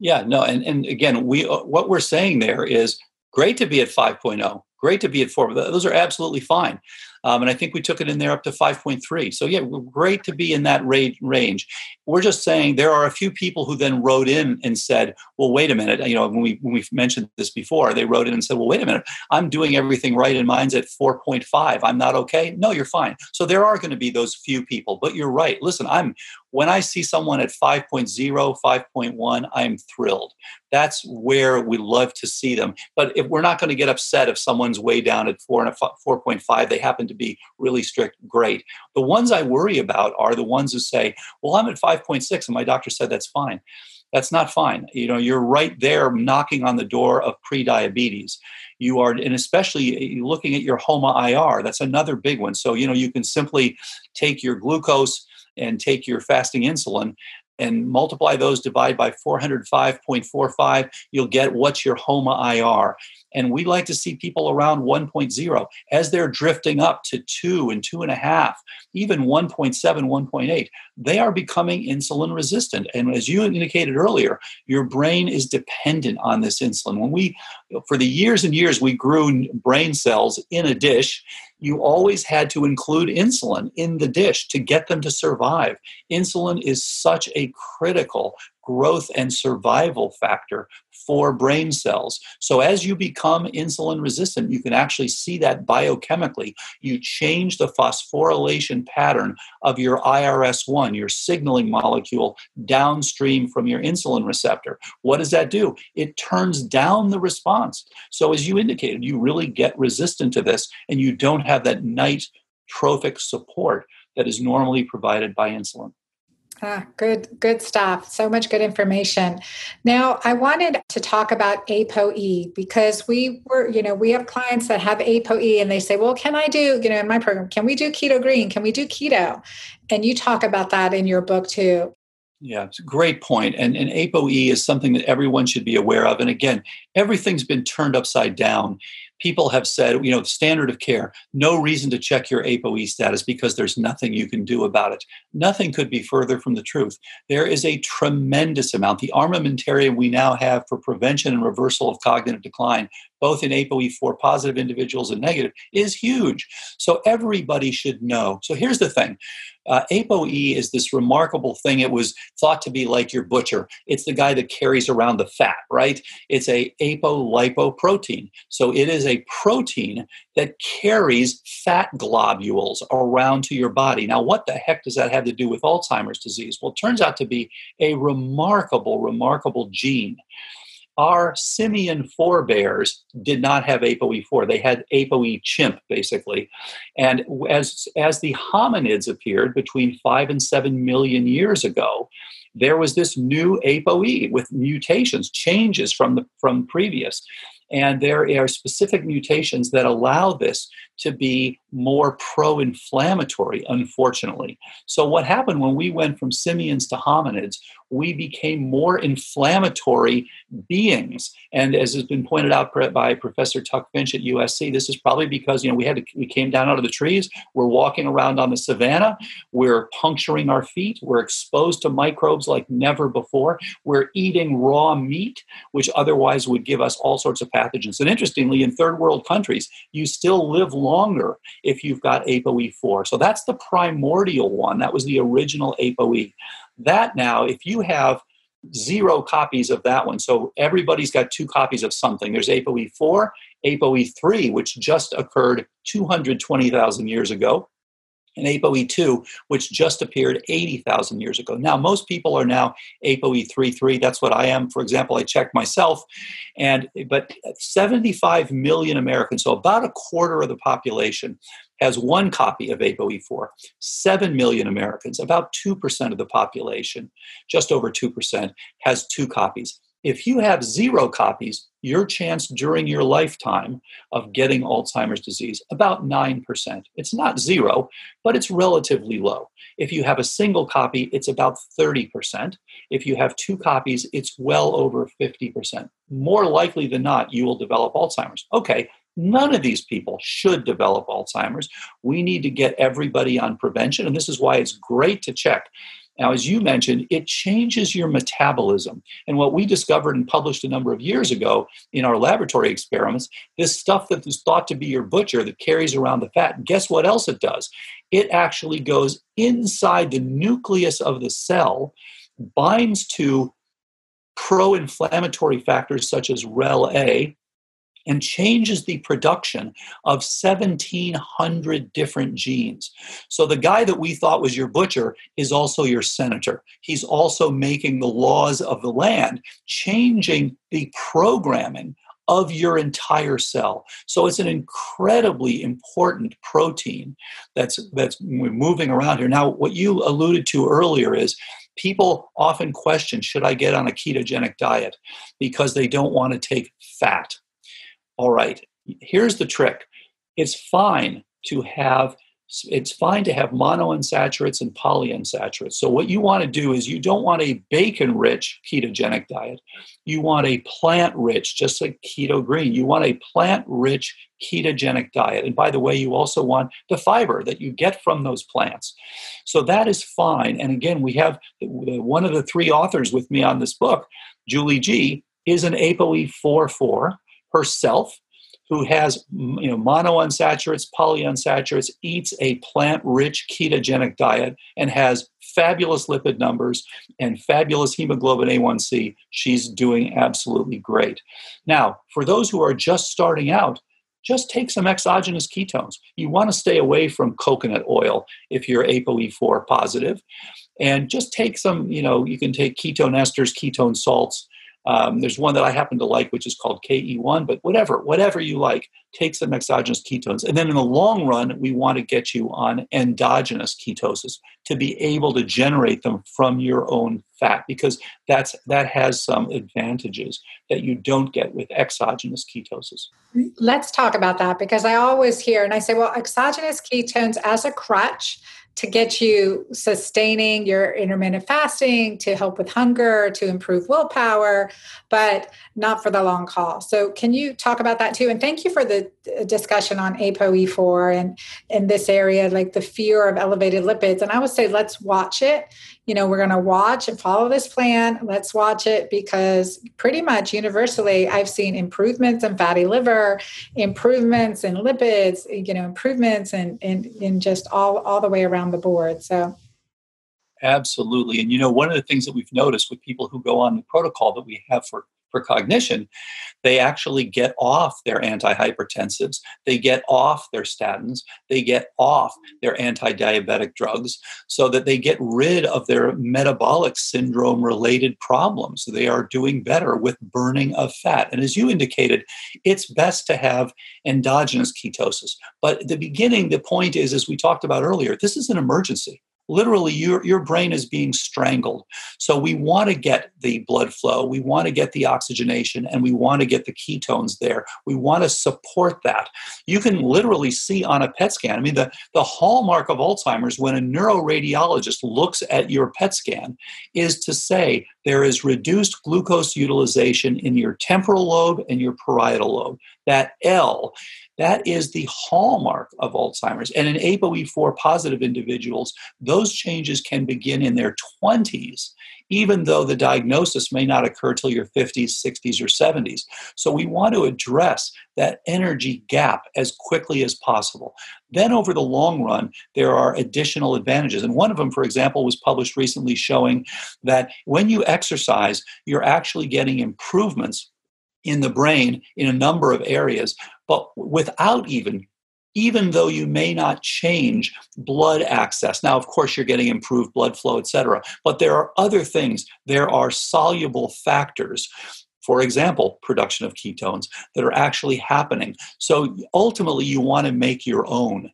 Yeah, no, and and again, we what we're saying there is great to be at 5.0 great to be at four those are absolutely fine um, and I think we took it in there up to 5.3. So, yeah, great to be in that range. We're just saying there are a few people who then wrote in and said, well, wait a minute. You know, when we, when we mentioned this before, they wrote in and said, well, wait a minute. I'm doing everything right and mine's at 4.5. I'm not okay. No, you're fine. So, there are going to be those few people, but you're right. Listen, I'm when I see someone at 5.0, 5.1, I'm thrilled. That's where we love to see them. But if we're not going to get upset if someone's way down at 4 and 4.5, they happen to be really strict, great. The ones I worry about are the ones who say, well, I'm at 5.6 and my doctor said that's fine. That's not fine. You know, you're right there knocking on the door of pre-diabetes. You are, and especially eh, looking at your HOMA IR, that's another big one. So, you know, you can simply take your glucose and take your fasting insulin and multiply those divide by 405.45 you'll get what's your homa ir and we like to see people around 1.0 as they're drifting up to 2 and 2.5 even 1.7 1.8 they are becoming insulin resistant. And as you indicated earlier your brain is dependent on this insulin. When we for the years and years we grew brain cells in a dish you always had to include insulin in the dish to get them to survive. Insulin is such a critical growth and survival factor for brain cells. So as you become insulin resistant, you can actually see that biochemically. You change the phosphorylation pattern of your IRS1, your signaling molecule, downstream from your insulin receptor. What does that do? It turns down the response. So as you indicated, you really get resistant to this and you don't have that night trophic support that is normally provided by insulin. Ah, good, good stuff. So much good information. Now, I wanted to talk about ApoE because we were, you know, we have clients that have ApoE and they say, well, can I do, you know, in my program, can we do keto green? Can we do keto? And you talk about that in your book too. Yeah, it's a great point. And, and ApoE is something that everyone should be aware of. And again, everything's been turned upside down people have said, you know, standard of care, no reason to check your ApoE status because there's nothing you can do about it. Nothing could be further from the truth. There is a tremendous amount. The armamentarium we now have for prevention and reversal of cognitive decline, both in ApoE4 positive individuals and negative, is huge. So everybody should know. So here's the thing uh, ApoE is this remarkable thing. It was thought to be like your butcher. It's the guy that carries around the fat, right? It's a apolipoprotein. So it is a protein that carries fat globules around to your body. Now, what the heck does that have to do with Alzheimer's disease? Well, it turns out to be a remarkable, remarkable gene our simian forebears did not have ApoE4. They had ApoE chimp, basically. And as, as the hominids appeared between five and seven million years ago, there was this new ApoE with mutations, changes from the from previous. And there are specific mutations that allow this to be more pro inflammatory, unfortunately. So, what happened when we went from simians to hominids, we became more inflammatory beings. And as has been pointed out by Professor Tuck Finch at USC, this is probably because you know we had to, we came down out of the trees, we're walking around on the savannah, we're puncturing our feet, we're exposed to microbes like never before, we're eating raw meat, which otherwise would give us all sorts of pathogens. And interestingly, in third world countries, you still live longer if you've got ApoE4. So that's the primordial one. That was the original ApoE. That now, if you have zero copies of that one, so everybody's got two copies of something. There's ApoE4, ApoE3, which just occurred 220,000 years ago, and ApoE2, which just appeared 80,000 years ago. Now, most people are now ApoE33. That's what I am. For example, I checked myself, and but 75 million Americans, so about a quarter of the population, has one copy of ApoE4. 7 million Americans, about 2% of the population, just over 2%, has two copies. If you have zero copies, your chance during your lifetime of getting Alzheimer's disease about 9%. It's not zero, but it's relatively low. If you have a single copy, it's about 30%. If you have two copies, it's well over 50%. More likely than not, you will develop Alzheimer's. Okay, None of these people should develop Alzheimer's. We need to get everybody on prevention, and this is why it's great to check now, as you mentioned, it changes your metabolism. And what we discovered and published a number of years ago in our laboratory experiments, this stuff that is thought to be your butcher that carries around the fat, guess what else it does? It actually goes inside the nucleus of the cell, binds to pro inflammatory factors such as REL-A, and changes the production of 1,700 different genes. So the guy that we thought was your butcher is also your senator. He's also making the laws of the land, changing the programming of your entire cell. So it's an incredibly important protein that's that's moving around here. Now, what you alluded to earlier is people often question should I get on a ketogenic diet because they don't want to take fat all right, here's the trick it's fine to have it's fine to have monounsaturates and polyunsaturates. So what you want to do is you don't want a bacon-rich ketogenic diet. You want a plant-rich, just like keto green. You want a plant-rich ketogenic diet. And by the way, you also want the fiber that you get from those plants. So that is fine. And again, we have one of the three authors with me on this book, Julie G, is an ApoE44 herself who has you know monounsaturates, polyunsaturates, eats a plant-rich ketogenic diet, and has fabulous lipid numbers and fabulous hemoglobin A1C, she's doing absolutely great. Now, for those who are just starting out, just take some exogenous ketones. You want to stay away from coconut oil if you're ApoE4 positive, and just take some. You know, you can take ketone esters, ketone salts um, there's one that I happen to like, which is called KE1, but whatever, whatever you like, take some exogenous ketones. And then in the long run, we want to get you on endogenous ketosis to be able to generate them from your own fat because that's that has some advantages that you don't get with exogenous ketosis. Let's talk about that because I always hear and I say, well, exogenous ketones as a crutch to get you sustaining your intermittent fasting, to help with hunger, to improve willpower, but not for the long haul. So, can you talk about that too? And thank you for the uh, discussion on ApoE4 and in this area, like the fear of elevated lipids. And I would say, let's watch it you know, we're going to watch and follow this plan. Let's watch it because pretty much universally, I've seen improvements in fatty liver, improvements in lipids, you know, improvements in, in, in just all, all the way around the board. So, Absolutely. And you know, one of the things that we've noticed with people who go on the protocol that we have for for cognition, they actually get off their antihypertensives, they get off their statins, they get off their anti diabetic drugs so that they get rid of their metabolic syndrome related problems. They are doing better with burning of fat. And as you indicated, it's best to have endogenous ketosis. But at the beginning, the point is, as we talked about earlier, this is an emergency literally your, your brain is being strangled. So we want to get the blood flow, we want to get the oxygenation, and we want to get the ketones there. We want to support that. You can literally see on a PET scan. I mean, the, the hallmark of Alzheimer's when a neuroradiologist looks at your PET scan is to say there is reduced glucose utilization in your temporal lobe and your parietal lobe. That L that is the hallmark of Alzheimer's. And in ApoE4 positive individuals, those changes can begin in their 20s, even though the diagnosis may not occur till your 50s, 60s, or 70s. So we want to address that energy gap as quickly as possible. Then, over the long run, there are additional advantages. And one of them, for example, was published recently showing that when you exercise, you're actually getting improvements in the brain in a number of areas, but without even even though you may not change blood access. Now, of course, you're getting improved blood flow, et cetera, but there are other things. There are soluble factors for example, production of ketones that are actually happening. So ultimately, you want to make your own.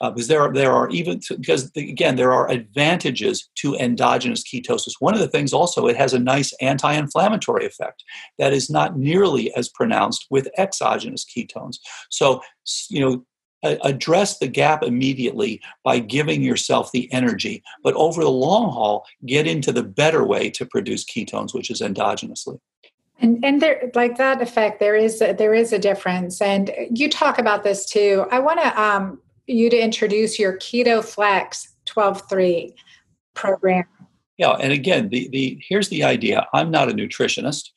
Uh, because there are, there are even because again there are advantages to endogenous ketosis. One of the things also it has a nice anti-inflammatory effect that is not nearly as pronounced with exogenous ketones. So you know address the gap immediately by giving yourself the energy but over the long haul get into the better way to produce ketones which is endogenously and and there like that effect there is a, there is a difference and you talk about this too i want to um you to introduce your keto flex 12-3 program yeah and again the the here's the idea i'm not a nutritionist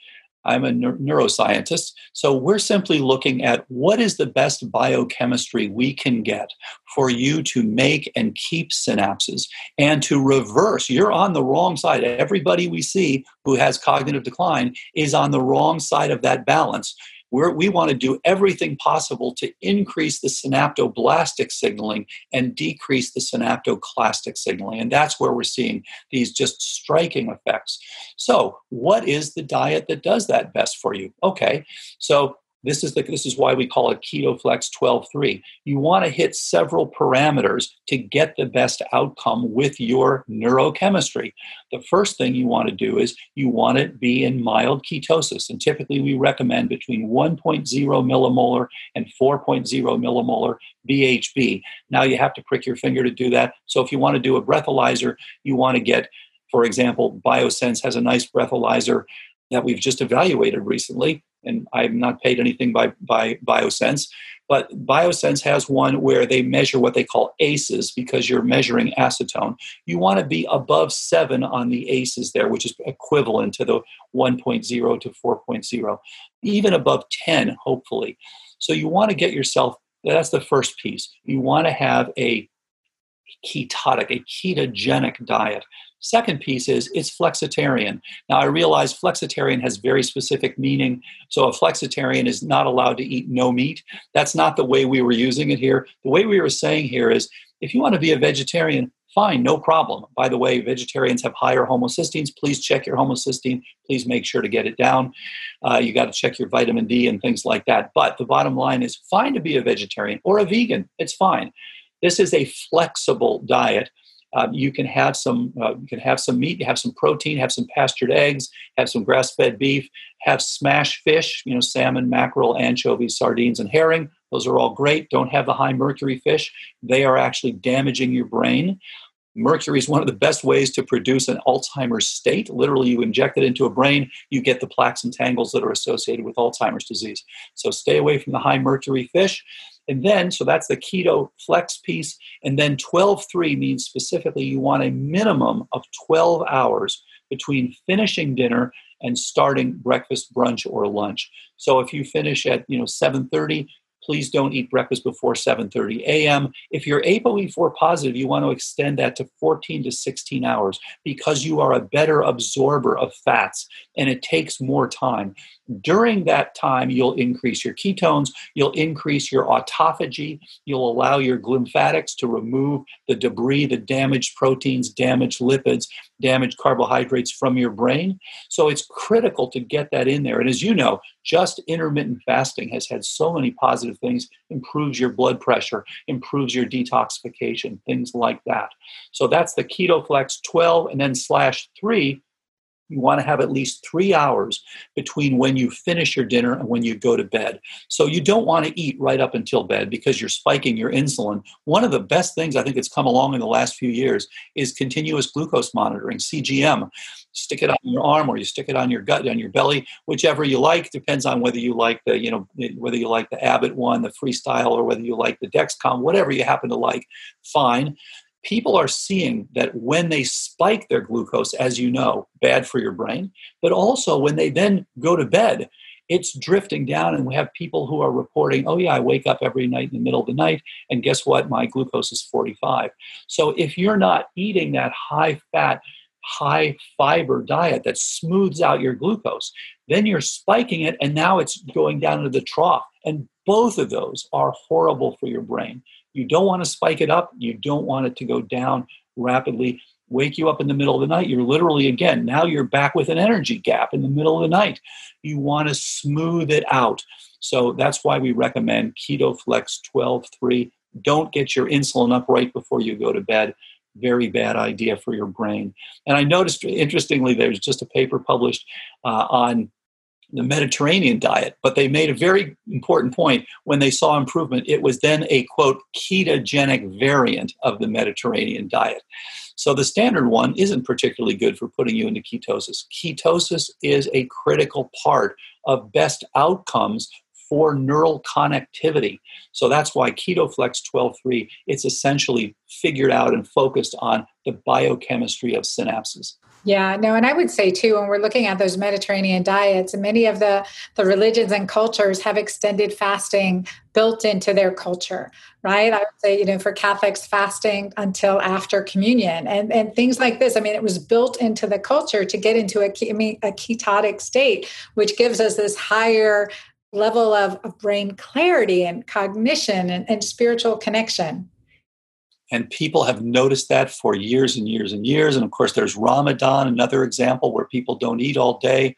I'm a neuroscientist. So we're simply looking at what is the best biochemistry we can get for you to make and keep synapses and to reverse. You're on the wrong side. Everybody we see who has cognitive decline is on the wrong side of that balance. We're, we want to do everything possible to increase the synaptoblastic signaling and decrease the synaptoclastic signaling. And that's where we're seeing these just striking effects. So, what is the diet that does that best for you? Okay, so this is, the, this is why we call it KetoFlex 12.3. You want to hit several parameters to get the best outcome with your neurochemistry. The first thing you want to do is you want to be in mild ketosis. And typically we recommend between 1.0 millimolar and 4.0 millimolar BHB. Now you have to prick your finger to do that. So if you want to do a breathalyzer, you want to get, for example, Biosense has a nice breathalyzer that we've just evaluated recently and I'm not paid anything by, by Biosense, but Biosense has one where they measure what they call ACEs because you're measuring acetone. You want to be above seven on the ACEs there, which is equivalent to the 1.0 to 4.0, even above 10, hopefully. So you want to get yourself, that's the first piece. You want to have a ketotic, a ketogenic diet. Second piece is it's flexitarian. Now, I realize flexitarian has very specific meaning. So, a flexitarian is not allowed to eat no meat. That's not the way we were using it here. The way we were saying here is if you want to be a vegetarian, fine, no problem. By the way, vegetarians have higher homocysteines. Please check your homocysteine. Please make sure to get it down. Uh, you got to check your vitamin D and things like that. But the bottom line is fine to be a vegetarian or a vegan. It's fine. This is a flexible diet um, you can have some uh, you can have some meat, have some protein, have some pastured eggs, have some grass-fed beef, have smash fish, you know, salmon, mackerel, anchovies, sardines, and herring. Those are all great. Don't have the high mercury fish; they are actually damaging your brain. Mercury is one of the best ways to produce an Alzheimer's state. Literally, you inject it into a brain, you get the plaques and tangles that are associated with Alzheimer's disease. So stay away from the high mercury fish. And then, so that's the keto flex piece. And then 12 3 means specifically you want a minimum of 12 hours between finishing dinner and starting breakfast, brunch, or lunch. So if you finish at you know 7:30, please don't eat breakfast before 7:30 a.m. If you're ApoE4 positive, you want to extend that to 14 to 16 hours because you are a better absorber of fats and it takes more time. During that time, you'll increase your ketones, you'll increase your autophagy, you'll allow your lymphatics to remove the debris, the damaged proteins, damaged lipids, damaged carbohydrates from your brain. So it's critical to get that in there. And as you know, just intermittent fasting has had so many positive things, improves your blood pressure, improves your detoxification, things like that. So that's the Keto Flex 12 and then slash 3 you want to have at least three hours between when you finish your dinner and when you go to bed. So you don't want to eat right up until bed because you're spiking your insulin. One of the best things I think that's come along in the last few years is continuous glucose monitoring, CGM. Stick it on your arm or you stick it on your gut, on your belly, whichever you like. Depends on whether you like the, you know, whether you like the Abbott one, the Freestyle, or whether you like the Dexcom, whatever you happen to like, fine people are seeing that when they spike their glucose, as you know, bad for your brain, but also when they then go to bed, it's drifting down. And we have people who are reporting, oh, yeah, I wake up every night in the middle of the night, and guess what? My glucose is 45. So if you're not eating that high fat, high fiber diet that smooths out your glucose, then you're spiking it, and now it's going down into the trough. And both of those are horrible for your brain. You don't want to spike it up. You don't want it to go down rapidly. wake you up in the middle of the night. You're literally, again, now you're back with an energy gap in the middle of the night. You want to smooth it out. So that's why we recommend Keto Flex 12 3. Don't get your insulin up right before you go to bed. Very bad idea for your brain. And I noticed, interestingly, there's just a paper published uh, on the Mediterranean diet, but they made a very important point when they saw improvement. It was then a quote ketogenic variant of the Mediterranean diet. So the standard one isn't particularly good for putting you into ketosis. Ketosis is a critical part of best outcomes for neural connectivity. So that's why KetoFlex 12.3, it's essentially figured out and focused on the biochemistry of synapses. Yeah, no, and I would say too, when we're looking at those Mediterranean diets, many of the, the religions and cultures have extended fasting built into their culture, right? I would say, you know, for Catholics, fasting until after communion and, and things like this. I mean, it was built into the culture to get into a, I mean, a ketotic state, which gives us this higher level of, of brain clarity and cognition and, and spiritual connection. And people have noticed that for years and years and years. And of course, there's Ramadan, another example where people don't eat all day.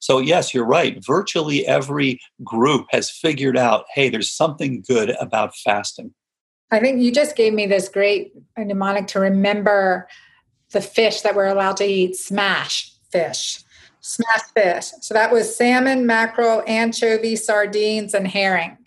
So, yes, you're right. Virtually every group has figured out hey, there's something good about fasting. I think you just gave me this great mnemonic to remember the fish that we're allowed to eat smash fish. Smash fish. So that was salmon, mackerel, anchovy, sardines, and herring.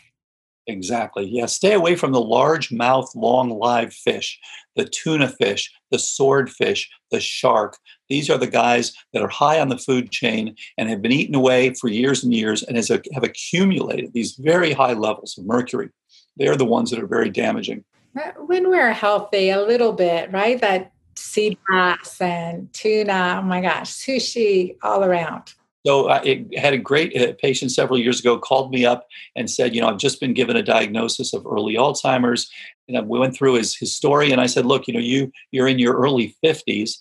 Exactly. Yeah. Stay away from the large mouth, long live fish, the tuna fish, the swordfish, the shark. These are the guys that are high on the food chain and have been eaten away for years and years and has, have accumulated these very high levels of mercury. They're the ones that are very damaging. When we're healthy, a little bit, right? That sea bass and tuna, oh my gosh, sushi all around. So uh, I had a great uh, patient several years ago called me up and said, you know, I've just been given a diagnosis of early Alzheimer's. And we went through his, his story, and I said, look, you know, you you're in your early 50s.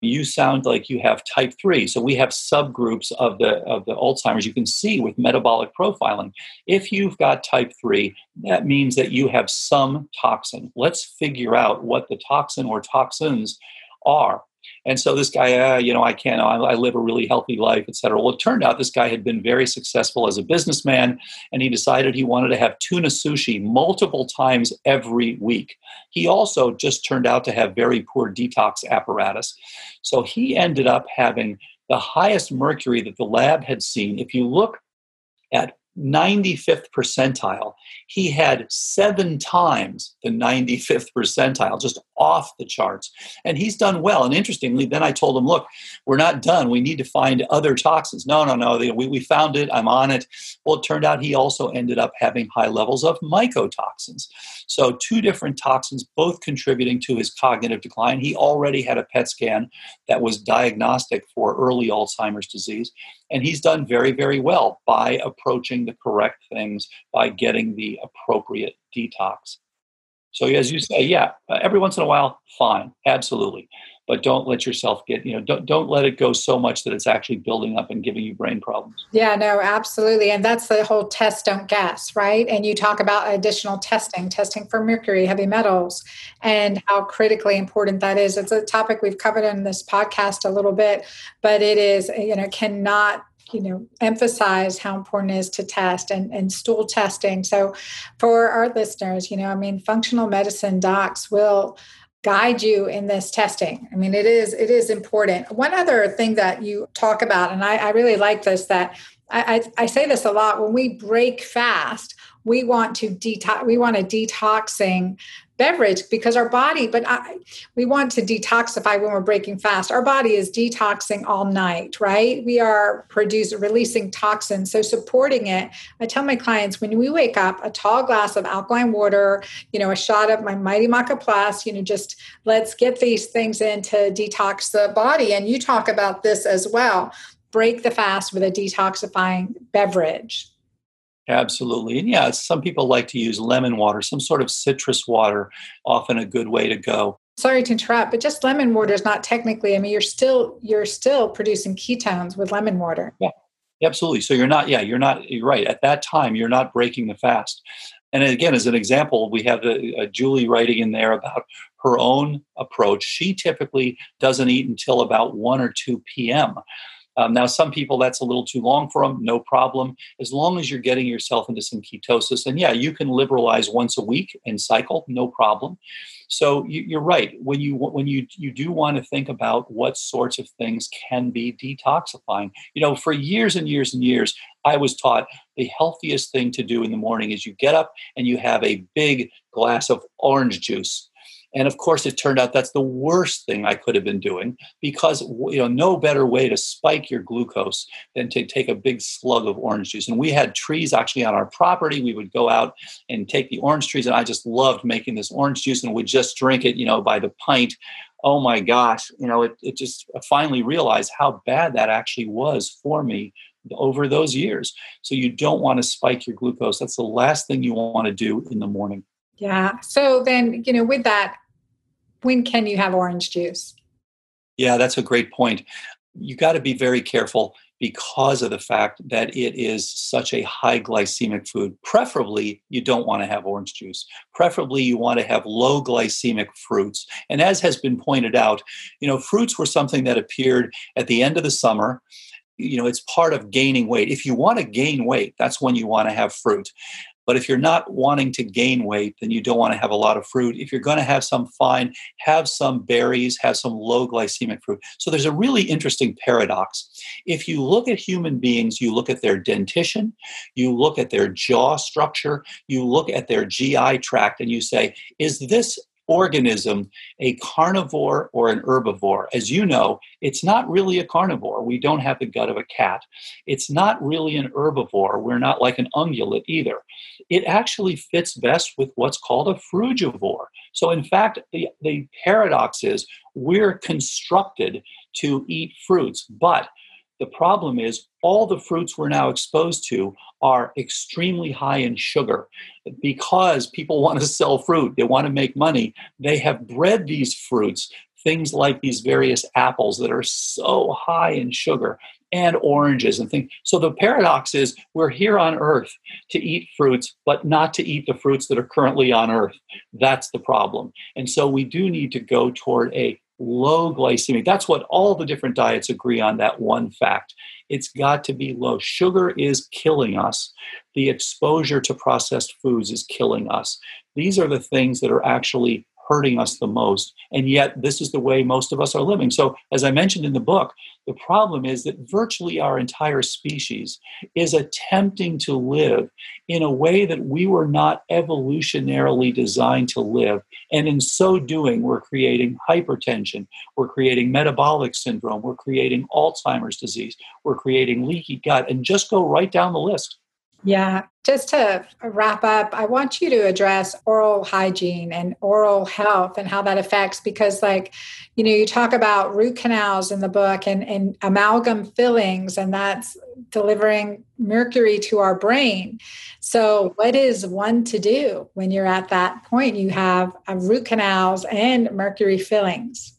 You sound like you have type 3. So we have subgroups of the of the Alzheimer's you can see with metabolic profiling. If you've got type 3, that means that you have some toxin. Let's figure out what the toxin or toxins are and so this guy, uh, you know, I can't, I, I live a really healthy life, et cetera. Well, it turned out this guy had been very successful as a businessman, and he decided he wanted to have tuna sushi multiple times every week. He also just turned out to have very poor detox apparatus. So he ended up having the highest mercury that the lab had seen. If you look at 95th percentile. He had seven times the 95th percentile, just off the charts. And he's done well. And interestingly, then I told him, look, we're not done. We need to find other toxins. No, no, no. We, we found it. I'm on it. Well, it turned out he also ended up having high levels of mycotoxins. So, two different toxins, both contributing to his cognitive decline. He already had a PET scan that was diagnostic for early Alzheimer's disease. And he's done very, very well by approaching the correct things, by getting the appropriate detox. So, as you say, yeah, every once in a while, fine, absolutely. But don't let yourself get, you know, don't, don't let it go so much that it's actually building up and giving you brain problems. Yeah, no, absolutely. And that's the whole test, don't guess, right? And you talk about additional testing, testing for mercury, heavy metals, and how critically important that is. It's a topic we've covered in this podcast a little bit, but it is, you know, cannot you know emphasize how important it is to test and, and stool testing so for our listeners you know i mean functional medicine docs will guide you in this testing. I mean it is it is important. One other thing that you talk about and i, I really like this that I, I, I say this a lot when we break fast we want to detox we want a detoxing beverage because our body but I, we want to detoxify when we're breaking fast. Our body is detoxing all night right? We are producing releasing toxins. So supporting it i tell my clients when we wake up a tall glass of alkaline water you know a shot of my mighty maca plus you know just let's get these things in to detox the body. And you talk about this as well. Break the fast with a detoxifying beverage Absolutely. And yeah, some people like to use lemon water, some sort of citrus water, often a good way to go. Sorry to interrupt, but just lemon water is not technically, I mean, you're still you're still producing ketones with lemon water. Yeah. Absolutely. So you're not, yeah, you're not, you're right. At that time, you're not breaking the fast. And again, as an example, we have a, a Julie writing in there about her own approach. She typically doesn't eat until about 1 or 2 p.m. Um, now, some people that's a little too long for them, no problem. As long as you're getting yourself into some ketosis, and yeah, you can liberalize once a week and cycle, no problem. So you, are right. When you when you you do want to think about what sorts of things can be detoxifying. You know, for years and years and years, I was taught the healthiest thing to do in the morning is you get up and you have a big glass of orange juice and of course, it turned out that's the worst thing I could have been doing because you know no better way to spike your glucose than to take a big slug of orange juice. And we had trees actually on our property. We would go out and take the orange trees, and I just loved making this orange juice, and would just drink it, you know, by the pint. Oh my gosh, you know, it, it just finally realized how bad that actually was for me over those years. So you don't want to spike your glucose. That's the last thing you want to do in the morning. Yeah. So then, you know, with that, when can you have orange juice? Yeah, that's a great point. You got to be very careful because of the fact that it is such a high glycemic food. Preferably, you don't want to have orange juice. Preferably, you want to have low glycemic fruits. And as has been pointed out, you know, fruits were something that appeared at the end of the summer you know it's part of gaining weight if you want to gain weight that's when you want to have fruit but if you're not wanting to gain weight, then you don't want to have a lot of fruit. If you're going to have some fine, have some berries, have some low glycemic fruit. So there's a really interesting paradox. If you look at human beings, you look at their dentition, you look at their jaw structure, you look at their GI tract, and you say, is this organism a carnivore or an herbivore? As you know, it's not really a carnivore. We don't have the gut of a cat. It's not really an herbivore. We're not like an ungulate either. It actually fits best with what's called a frugivore. So, in fact, the, the paradox is we're constructed to eat fruits, but the problem is all the fruits we're now exposed to are extremely high in sugar. Because people want to sell fruit, they want to make money, they have bred these fruits, things like these various apples that are so high in sugar and oranges and things. So the paradox is we're here on earth to eat fruits, but not to eat the fruits that are currently on earth. That's the problem. And so we do need to go toward a low glycemic. That's what all the different diets agree on that one fact. It's got to be low. Sugar is killing us. The exposure to processed foods is killing us. These are the things that are actually hurting us the most. And yet, this is the way most of us are living. So, as I mentioned in the book, the problem is that virtually our entire species is attempting to live in a way that we were not evolutionarily designed to live. And in so doing, we're creating hypertension, we're creating metabolic syndrome, we're creating Alzheimer's disease, we're creating leaky gut, and just go right down the list. Yeah, just to wrap up, I want you to address oral hygiene and oral health and how that affects because, like, you know, you talk about root canals in the book and, and amalgam fillings, and that's delivering mercury to our brain. So, what is one to do when you're at that point? You have uh, root canals and mercury fillings.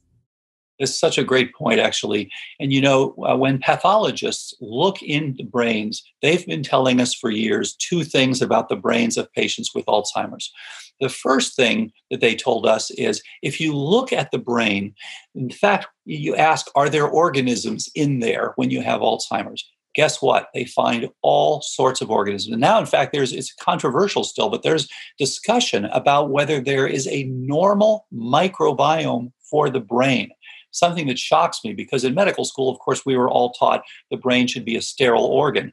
It's such a great point, actually. And you know, uh, when pathologists look into brains, they've been telling us for years two things about the brains of patients with Alzheimer's. The first thing that they told us is if you look at the brain, in fact, you ask, are there organisms in there when you have Alzheimer's? guess what? They find all sorts of organisms. And now, in fact, there's it's controversial still, but there's discussion about whether there is a normal microbiome for the brain something that shocks me because in medical school, of course, we were all taught the brain should be a sterile organ.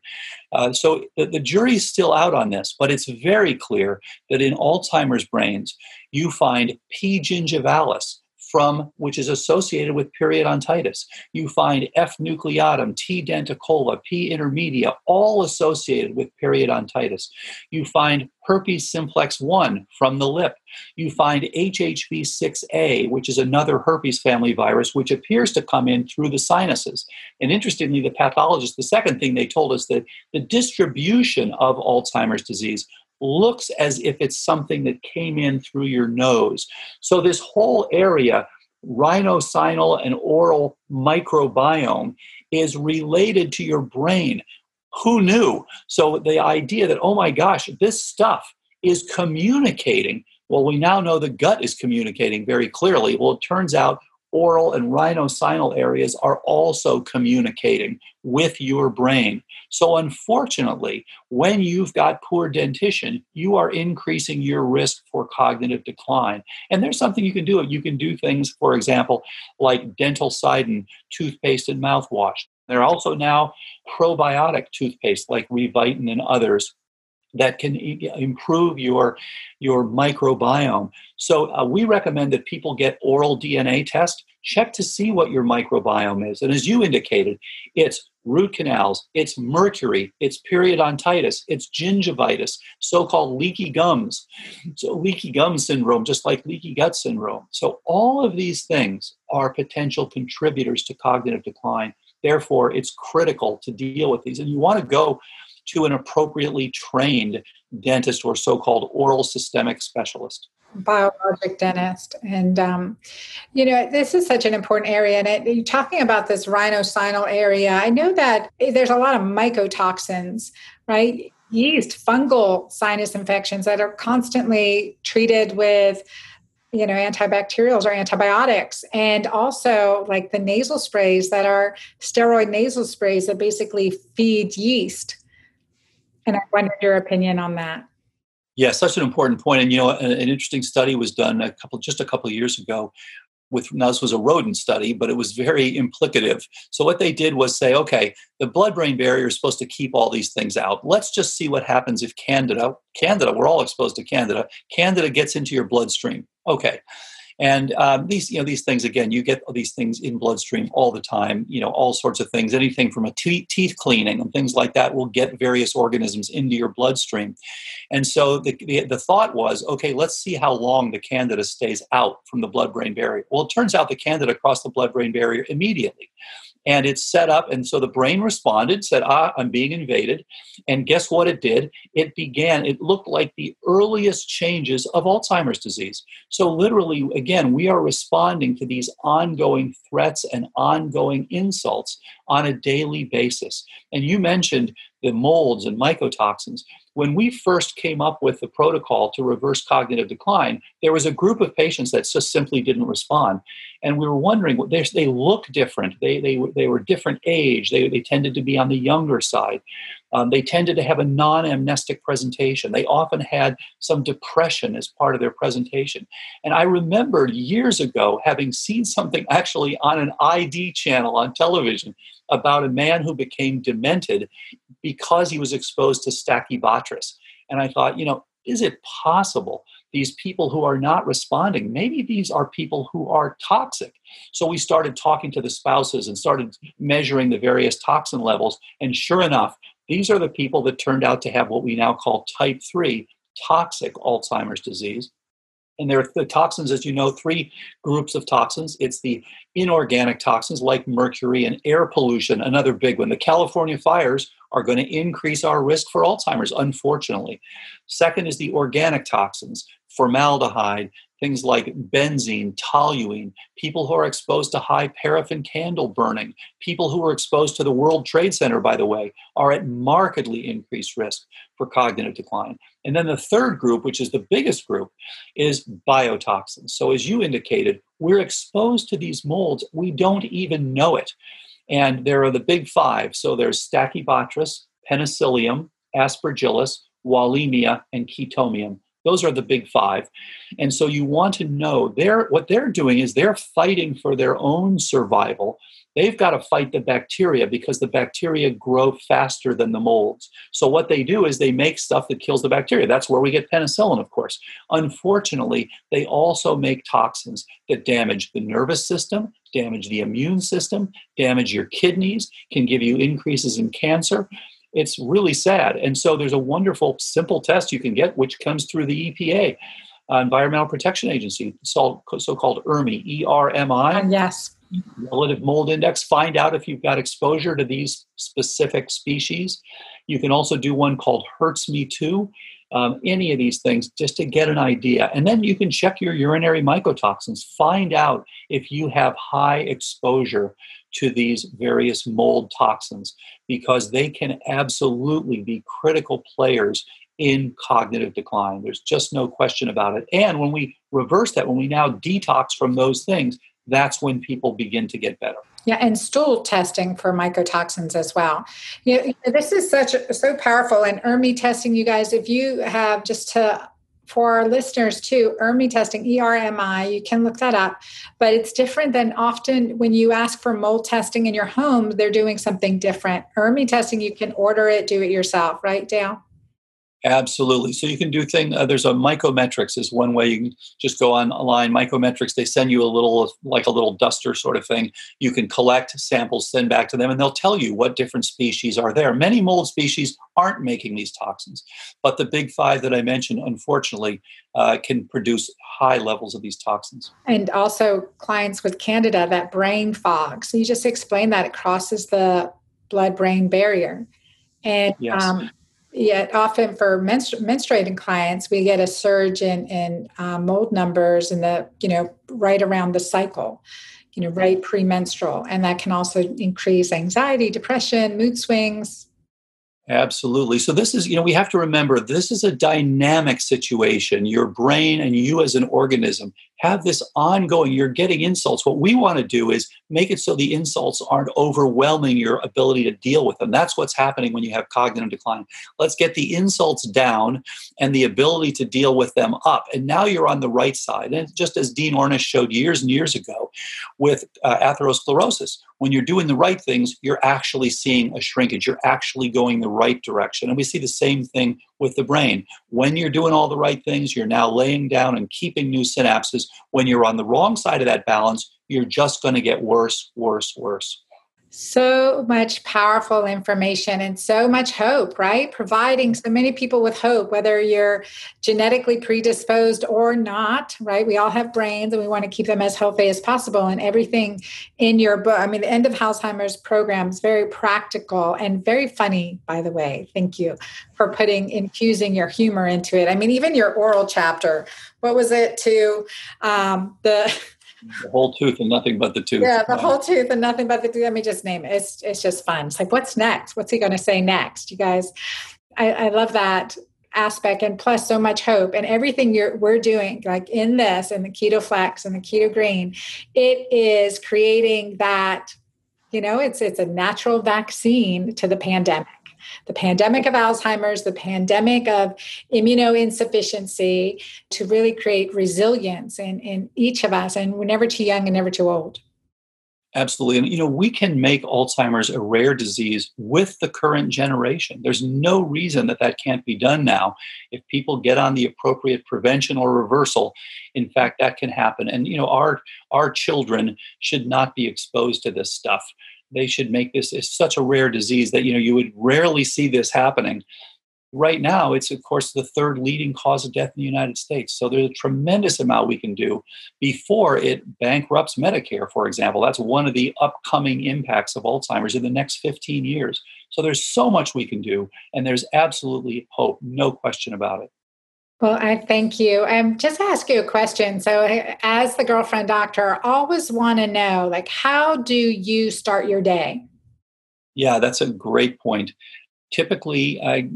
Uh, so the, the jury's still out on this, but it's very clear that in Alzheimer's brains, you find P. gingivalis, from which is associated with periodontitis. You find F nucleatum, T denticola, P intermedia, all associated with periodontitis. You find herpes simplex 1 from the lip. You find HHV6A, which is another herpes family virus, which appears to come in through the sinuses. And interestingly, the pathologist, the second thing they told us that the distribution of Alzheimer's disease looks as if it's something that came in through your nose. So, this whole area, rhinosinus and oral microbiome, is related to your brain. Who knew? So, the idea that, oh my gosh, this stuff is communicating. Well, we now know the gut is communicating very clearly. Well, it turns out oral and rhinosinus areas are also communicating with your brain. So, unfortunately, when you've got poor dentition, you are increasing your risk for cognitive decline. And there's something you can do. You can do things, for example, like Dentalcidin toothpaste and mouthwash. There are also now probiotic toothpaste like Revitin and others that can improve your your microbiome. So uh, we recommend that people get oral DNA test. Check to see what your microbiome is. And as you indicated, it's root canals, it's mercury, it's periodontitis, it's gingivitis, so-called leaky gums, so leaky gum syndrome, just like leaky gut syndrome. So all of these things are potential contributors to cognitive decline. Therefore, it's critical to deal with these. And you want to go to an appropriately trained dentist or so called oral systemic specialist. Biologic dentist. And um, you know this is such an important area. And it, you're talking about this rhinosinus area. I know that there's a lot of mycotoxins right? Yeast fungal sinus infections that are constantly treated with you know antibacterials or antibiotics. And also like the nasal sprays that are steroid nasal sprays that basically feed yeast and I wondered your opinion on that. Yeah, such an important point. And you know, an, an interesting study was done a couple just a couple of years ago. With now this was a rodent study, but it was very implicative. So what they did was say, okay, the blood-brain barrier is supposed to keep all these things out. Let's just see what happens if Candida, Candida, we're all exposed to Candida. Candida gets into your bloodstream. Okay, and um, these, you know, these things again, you get these things in bloodstream all the time. You know, all sorts of things. Anything from a te- teeth cleaning and things like that will get various organisms into your bloodstream. And so the, the, the thought was, okay, let's see how long the candida stays out from the blood-brain barrier. Well, it turns out the candida crossed the blood-brain barrier immediately and it's set up and so the brain responded said ah i'm being invaded. And guess what it did? It began it looked like the earliest changes of alzheimer's disease. So literally again we are responding to these ongoing threats and ongoing insults on a daily basis. And you mentioned the molds and mycotoxins when we first came up with the protocol to reverse cognitive decline, there was a group of patients that just simply didn't respond. And we were wondering, they, look different. They, they, they were different age. They, they tended to be on the younger side. Um, they tended to have a non amnestic presentation. They often had some depression as part of their presentation. And I remember years ago having seen something actually on an ID channel on television about a man who became demented because he was exposed to Stachybotrys. And I thought, you know, is it possible these people who are not responding, maybe these are people who are toxic? So we started talking to the spouses and started measuring the various toxin levels. And sure enough, these are the people that turned out to have what we now call type 3 toxic Alzheimer's disease. And there are the toxins, as you know, three groups of toxins. It's the inorganic toxins like mercury and air pollution, another big one. The California fires are going to increase our risk for Alzheimer's, unfortunately. Second is the organic toxins, formaldehyde, things like benzene, toluene, people who are exposed to high paraffin candle burning, people who are exposed to the World Trade Center, by the way, are at markedly increased risk for cognitive decline. And then the third group, which is the biggest group, is biotoxins. So, as you indicated, we're exposed to these molds, we don't even know it. And there are the big five. So, there's Stachybotrys, Penicillium, Aspergillus, Wallemia, and Chaetomium. Those are the big five. And so you want to know they're, what they're doing is they're fighting for their own survival. They've got to fight the bacteria because the bacteria grow faster than the molds. So what they do is they make stuff that kills the bacteria. That's where we get penicillin, of course. Unfortunately, they also make toxins that damage the nervous system, damage the immune system, damage your kidneys, can give you increases in cancer it's really sad. And so there's a wonderful, simple test you can get, which comes through the EPA, uh, Environmental Protection Agency, so called ERMI, E R M I. Uh, yes. Relative mold index. Find out if you've got exposure to these specific species. You can also do one called HERTSMI-2. Um, any of these things just to get an idea. And then you can check your urinary mycotoxins, find out if you have high exposure to these various mold toxins because they can absolutely be critical players in cognitive decline. There's just no question about it. And when we reverse that, when we now detox from those things, that's when people begin to get better. Yeah, and stool testing for mycotoxins as well. You know, this is such so powerful. And ERMI testing, you guys, if you have just to for our listeners too, ERMI testing, E-R-M-I, you can look that up. But it's different than often when you ask for mold testing in your home, they're doing something different. ERMI testing, you can order it, do it yourself, right, Dale? Absolutely. So you can do thing. Uh, there's a mycometrics is one way you can just go online. Mycometrics. They send you a little like a little duster sort of thing. You can collect samples, send back to them, and they'll tell you what different species are there. Many mold species aren't making these toxins, but the big five that I mentioned, unfortunately, uh, can produce high levels of these toxins. And also clients with candida, that brain fog. So you just explained that it crosses the blood-brain barrier. And yes. um, yet often for menstru- menstruating clients we get a surge in in uh, mold numbers in the you know right around the cycle you know right premenstrual and that can also increase anxiety depression mood swings Absolutely. So, this is, you know, we have to remember this is a dynamic situation. Your brain and you as an organism have this ongoing, you're getting insults. What we want to do is make it so the insults aren't overwhelming your ability to deal with them. That's what's happening when you have cognitive decline. Let's get the insults down and the ability to deal with them up. And now you're on the right side. And just as Dean Ornish showed years and years ago with uh, atherosclerosis, when you're doing the right things, you're actually seeing a shrinkage. You're actually going the right direction. And we see the same thing with the brain. When you're doing all the right things, you're now laying down and keeping new synapses. When you're on the wrong side of that balance, you're just going to get worse, worse, worse so much powerful information and so much hope, right? Providing so many people with hope, whether you're genetically predisposed or not, right? We all have brains and we want to keep them as healthy as possible. And everything in your book, I mean, the end of Alzheimer's program is very practical and very funny, by the way. Thank you for putting, infusing your humor into it. I mean, even your oral chapter, what was it to um, the, the whole tooth and nothing but the tooth. Yeah, the whole tooth and nothing but the tooth. Let me just name it. It's it's just fun. It's like, what's next? What's he going to say next? You guys, I, I love that aspect and plus so much hope and everything you're we're doing like in this and the keto flex and the keto green it is creating that you know it's it's a natural vaccine to the pandemic the pandemic of Alzheimer's, the pandemic of immunoinsufficiency, to really create resilience in, in each of us. And we're never too young and never too old. Absolutely. And, you know, we can make Alzheimer's a rare disease with the current generation. There's no reason that that can't be done now. If people get on the appropriate prevention or reversal, in fact, that can happen. And, you know, our, our children should not be exposed to this stuff they should make this it's such a rare disease that you know you would rarely see this happening. Right now it's of course the third leading cause of death in the united states. So there's a tremendous amount we can do before it bankrupts medicare for example. That's one of the upcoming impacts of alzheimer's in the next 15 years. So there's so much we can do and there's absolutely hope no question about it well, I thank you. Um, just ask you a question. So, as the girlfriend doctor, I always want to know, like, how do you start your day? Yeah, that's a great point. Typically, I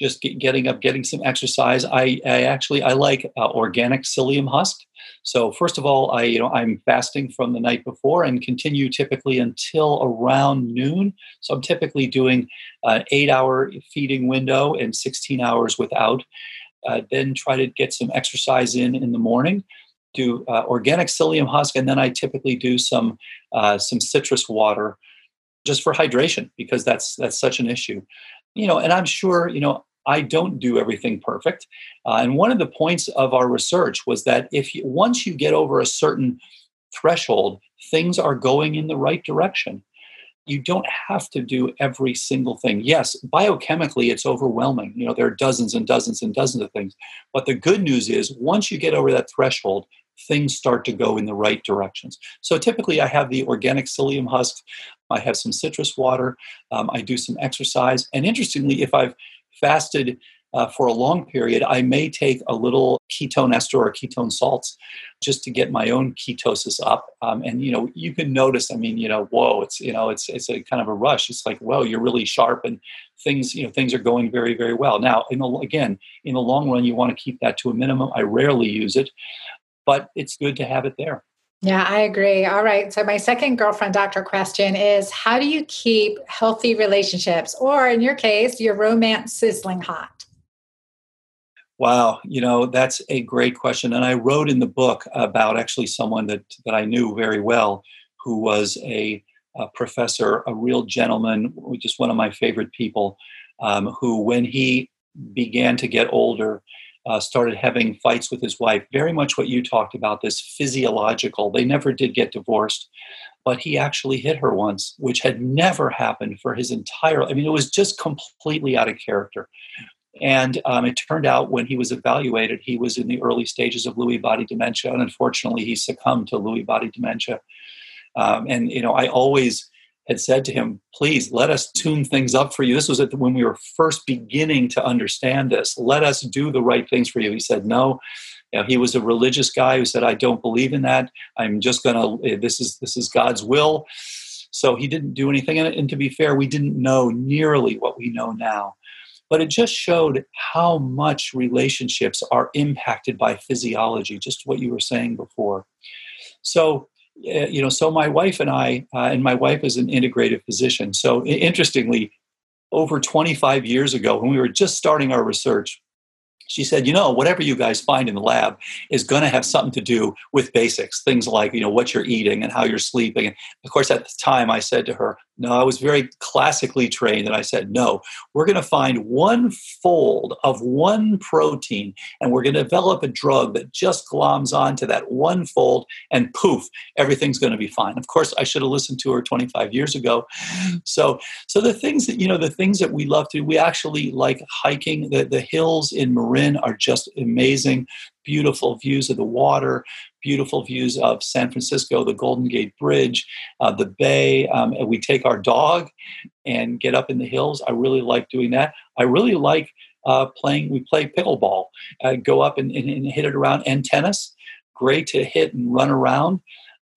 just get, getting up, getting some exercise. I, I actually I like uh, organic psyllium husk. So first of all, I you know I'm fasting from the night before and continue typically until around noon. So I'm typically doing an eight-hour feeding window and 16 hours without uh, then try to get some exercise in in the morning do uh, organic psyllium husk and then i typically do some uh, some citrus water just for hydration because that's that's such an issue. You know and i'm sure you know i don't do everything perfect uh, and one of the points of our research was that if you, once you get over a certain threshold things are going in the right direction you don't have to do every single thing. Yes, biochemically, it's overwhelming. You know, there are dozens and dozens and dozens of things. But the good news is, once you get over that threshold, things start to go in the right directions. So typically, I have the organic psyllium husk, I have some citrus water, um, I do some exercise. And interestingly, if I've fasted uh, for a long period, I may take a little ketone ester or ketone salts just to get my own ketosis up. Um, and you know, you can notice. I mean, you know, whoa, it's you know, it's it's a kind of a rush. It's like, whoa, you're really sharp, and things you know things are going very very well. Now, in the, again, in the long run, you want to keep that to a minimum. I rarely use it, but it's good to have it there. Yeah, I agree. All right. So, my second girlfriend doctor question is How do you keep healthy relationships, or in your case, your romance sizzling hot? Wow, you know, that's a great question. And I wrote in the book about actually someone that, that I knew very well who was a, a professor, a real gentleman, just one of my favorite people, um, who, when he began to get older, uh, started having fights with his wife. Very much what you talked about, this physiological. They never did get divorced, but he actually hit her once, which had never happened for his entire. I mean, it was just completely out of character. And um, it turned out when he was evaluated, he was in the early stages of Lewy body dementia, and unfortunately, he succumbed to Lewy body dementia. Um, and you know, I always had said to him, "Please let us tune things up for you." This was when we were first beginning to understand this. Let us do the right things for you. He said, "No." You know, he was a religious guy who said, "I don't believe in that. I'm just going to. This is this is God's will." So he didn't do anything. And to be fair, we didn't know nearly what we know now but it just showed how much relationships are impacted by physiology just what you were saying before so uh, you know so my wife and i uh, and my wife is an integrative physician so interestingly over 25 years ago when we were just starting our research she said, you know, whatever you guys find in the lab is going to have something to do with basics, things like, you know, what you're eating and how you're sleeping. And of course, at the time, I said to her, no, I was very classically trained, and I said, no, we're going to find one fold of one protein, and we're going to develop a drug that just gloms onto that one fold, and poof, everything's going to be fine. Of course, I should have listened to her 25 years ago. So, so the things that you know, the things that we love to, do, we actually like hiking. The the hills in Marin are just amazing beautiful views of the water, beautiful views of San Francisco, the Golden Gate Bridge, uh, the bay. Um, and we take our dog and get up in the hills. I really like doing that. I really like uh, playing, we play pickleball, uh, go up and, and, and hit it around, and tennis. Great to hit and run around.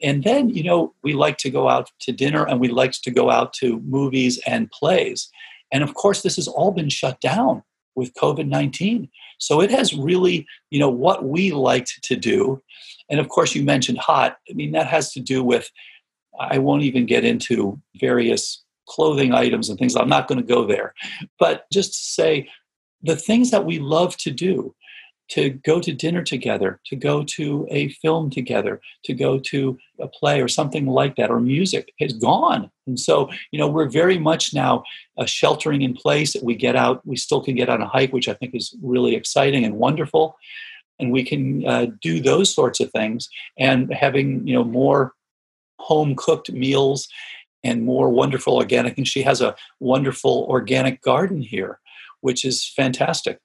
And then, you know, we like to go out to dinner and we like to go out to movies and plays. And of course, this has all been shut down with COVID 19. So it has really, you know, what we liked to do. And of course, you mentioned hot. I mean, that has to do with, I won't even get into various clothing items and things. I'm not going to go there. But just to say, the things that we love to do, to go to dinner together, to go to a film together, to go to a play or something like that, or music is gone. And so, you know, we're very much now uh, sheltering in place. We get out, we still can get on a hike, which I think is really exciting and wonderful. And we can uh, do those sorts of things and having, you know, more home cooked meals and more wonderful organic. And she has a wonderful organic garden here, which is fantastic.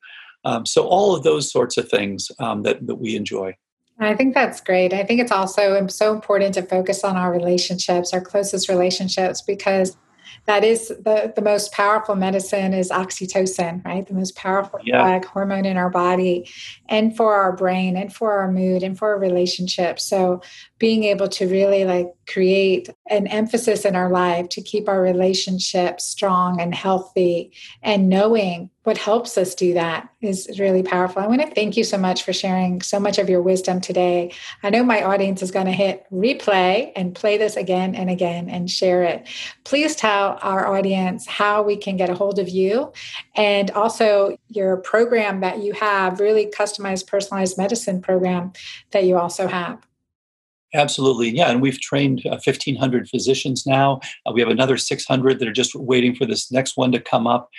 Um, so all of those sorts of things um, that, that we enjoy. I think that's great. I think it's also so important to focus on our relationships, our closest relationships, because that is the, the most powerful medicine is oxytocin, right? The most powerful yeah. hormone in our body and for our brain and for our mood and for our relationships. So being able to really like create an emphasis in our life to keep our relationship strong and healthy and knowing what helps us do that is really powerful. I want to thank you so much for sharing so much of your wisdom today. I know my audience is going to hit replay and play this again and again and share it. Please tell our audience how we can get a hold of you and also your program that you have, really customized personalized medicine program that you also have. Absolutely, yeah, and we've trained uh, 1,500 physicians now. Uh, we have another 600 that are just waiting for this next one to come up.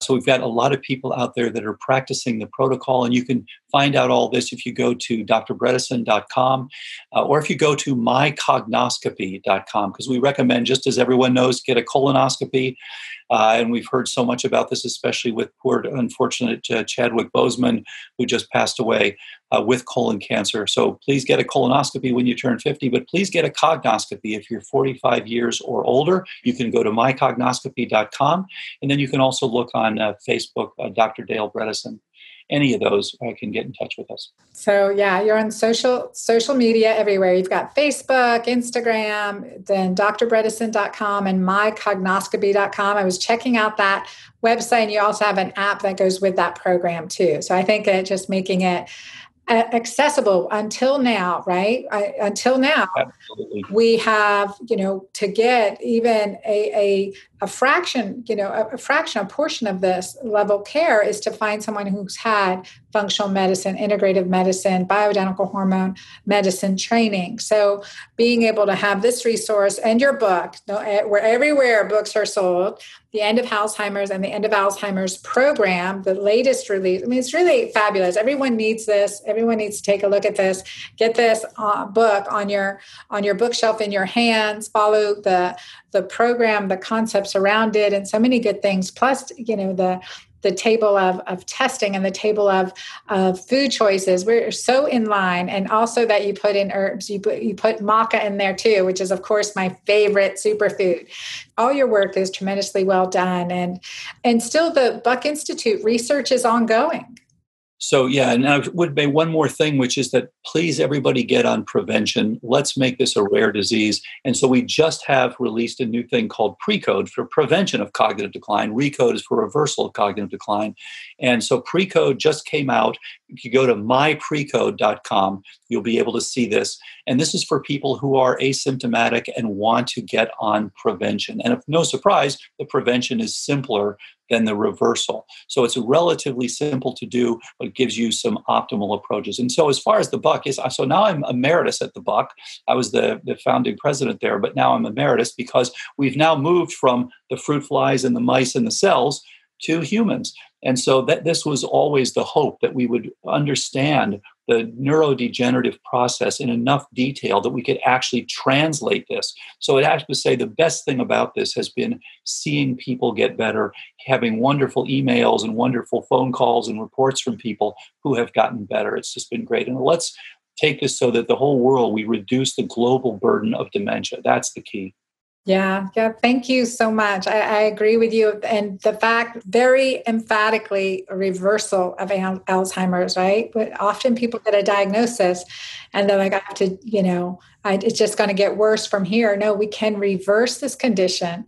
So we've got a lot of people out there that are practicing the protocol, and you can find out all this if you go to drbredesen.com uh, or if you go to mycognoscopy.com because we recommend, just as everyone knows, get a colonoscopy. Uh, and we've heard so much about this, especially with poor, unfortunate uh, Chadwick Boseman, who just passed away uh, with colon cancer. So please get a colonoscopy when you turn 50, but please get a cognoscopy if you're 45 years or older. You can go to mycognoscopy.com, and then you can also look on uh, Facebook, uh, Dr. Dale Bredesen any of those uh, can get in touch with us. So yeah, you're on social social media everywhere. You've got Facebook, Instagram, then drbredesen.com and mycognoscopy.com. I was checking out that website and you also have an app that goes with that program too. So I think that just making it accessible until now right I, until now Absolutely. we have you know to get even a, a, a fraction you know a, a, fraction a portion of this level care is to find someone who's had functional medicine integrative medicine bioidentical hormone medicine training so being able to have this resource and your book eh, where everywhere books are sold the end of Alzheimer's and the end of Alzheimer's program, the latest release. I mean, it's really fabulous. Everyone needs this. Everyone needs to take a look at this. Get this uh, book on your on your bookshelf in your hands. Follow the the program, the concepts around it, and so many good things. Plus, you know the the table of, of testing and the table of, of food choices we're so in line. And also that you put in herbs you put you put maca in there too which is of course my favorite superfood. All your work is tremendously well done. And and still the buck institute research is ongoing so yeah, and I would make one more thing, which is that please everybody get on prevention. Let's make this a rare disease. And so we just have released a new thing called Precode for prevention of cognitive decline. Recode is for reversal of cognitive decline. And so Precode just came out. If you go to myprecode.com, you'll be able to see this. And this is for people who are asymptomatic and want to get on prevention. And if no surprise, the prevention is simpler than the reversal. So it's relatively simple to do, but gives you some optimal approaches. And so as far as the Buck is, so now I'm emeritus at the Buck. I was the, the founding president there, but now I'm emeritus because we've now moved from the fruit flies and the mice and the cells to humans. And so that this was always the hope that we would understand the neurodegenerative process in enough detail that we could actually translate this. So i have to say the best thing about this has been seeing people get better, having wonderful emails and wonderful phone calls and reports from people who have gotten better. It's just been great. And let's take this so that the whole world we reduce the global burden of dementia. That's the key. Yeah, yeah. Thank you so much. I, I, agree with you. And the fact, very emphatically, a reversal of Alzheimer's, right? But often people get a diagnosis and they're like, I have to, you know, I, it's just going to get worse from here. No, we can reverse this condition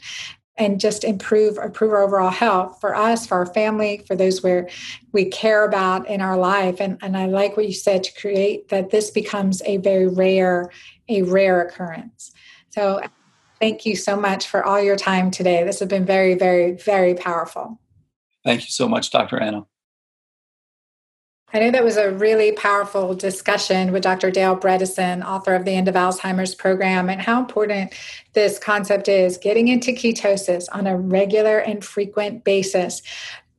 and just improve improve our overall health for us for our family for those where we care about in our life and, and i like what you said to create that this becomes a very rare a rare occurrence so Thank you so much for all your time today. This has been very, very, very powerful. Thank you so much, Dr. Anna. I know that was a really powerful discussion with Dr. Dale Bredesen, author of the End of Alzheimer's program, and how important this concept is getting into ketosis on a regular and frequent basis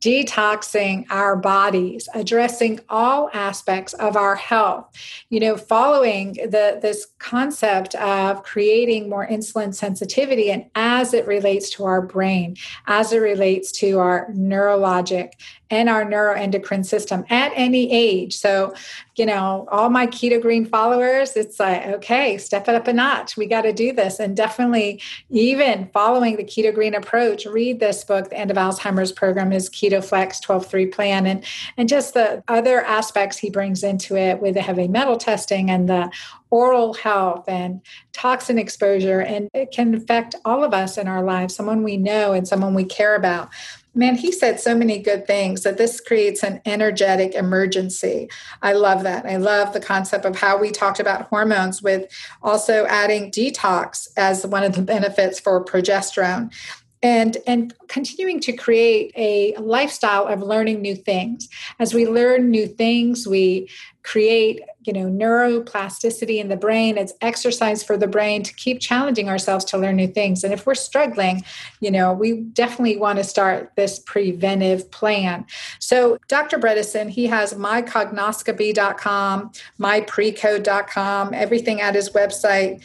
detoxing our bodies, addressing all aspects of our health. You know, following the this concept of creating more insulin sensitivity and as it relates to our brain, as it relates to our neurologic and our neuroendocrine system at any age. So, you know, all my keto green followers, it's like, okay, step it up a notch. We got to do this. And definitely, even following the keto green approach, read this book, The End of Alzheimer's Program is Keto Flex 12 3 Plan, and, and just the other aspects he brings into it with the heavy metal testing and the oral health and toxin exposure. And it can affect all of us in our lives, someone we know and someone we care about. Man, he said so many good things that this creates an energetic emergency. I love that. I love the concept of how we talked about hormones with also adding detox as one of the benefits for progesterone and and continuing to create a lifestyle of learning new things. As we learn new things we create you know neuroplasticity in the brain. It's exercise for the brain to keep challenging ourselves to learn new things. And if we're struggling you know we definitely want to start this preventive plan. So dr bredesen he has mycognoscopy.com myprecode.com everything at his website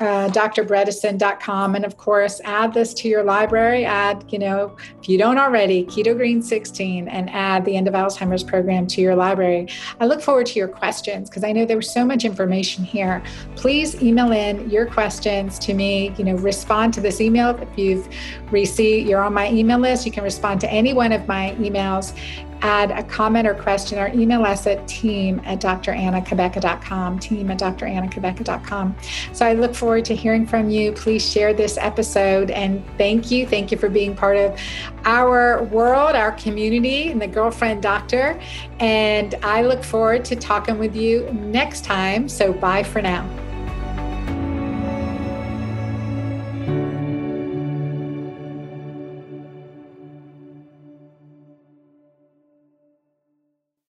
uh, drbredesen.com. And of course, add this to your library. Add, you know, if you don't already, Keto Green 16 and add the End of Alzheimer's program to your library. I look forward to your questions because I know there was so much information here. Please email in your questions to me. You know, respond to this email. If you've received, you're on my email list, you can respond to any one of my emails add a comment or question or email us at team at drannacabeca.com, team at drannacabeca.com. So I look forward to hearing from you. Please share this episode and thank you. Thank you for being part of our world, our community, and the Girlfriend Doctor. And I look forward to talking with you next time. So bye for now.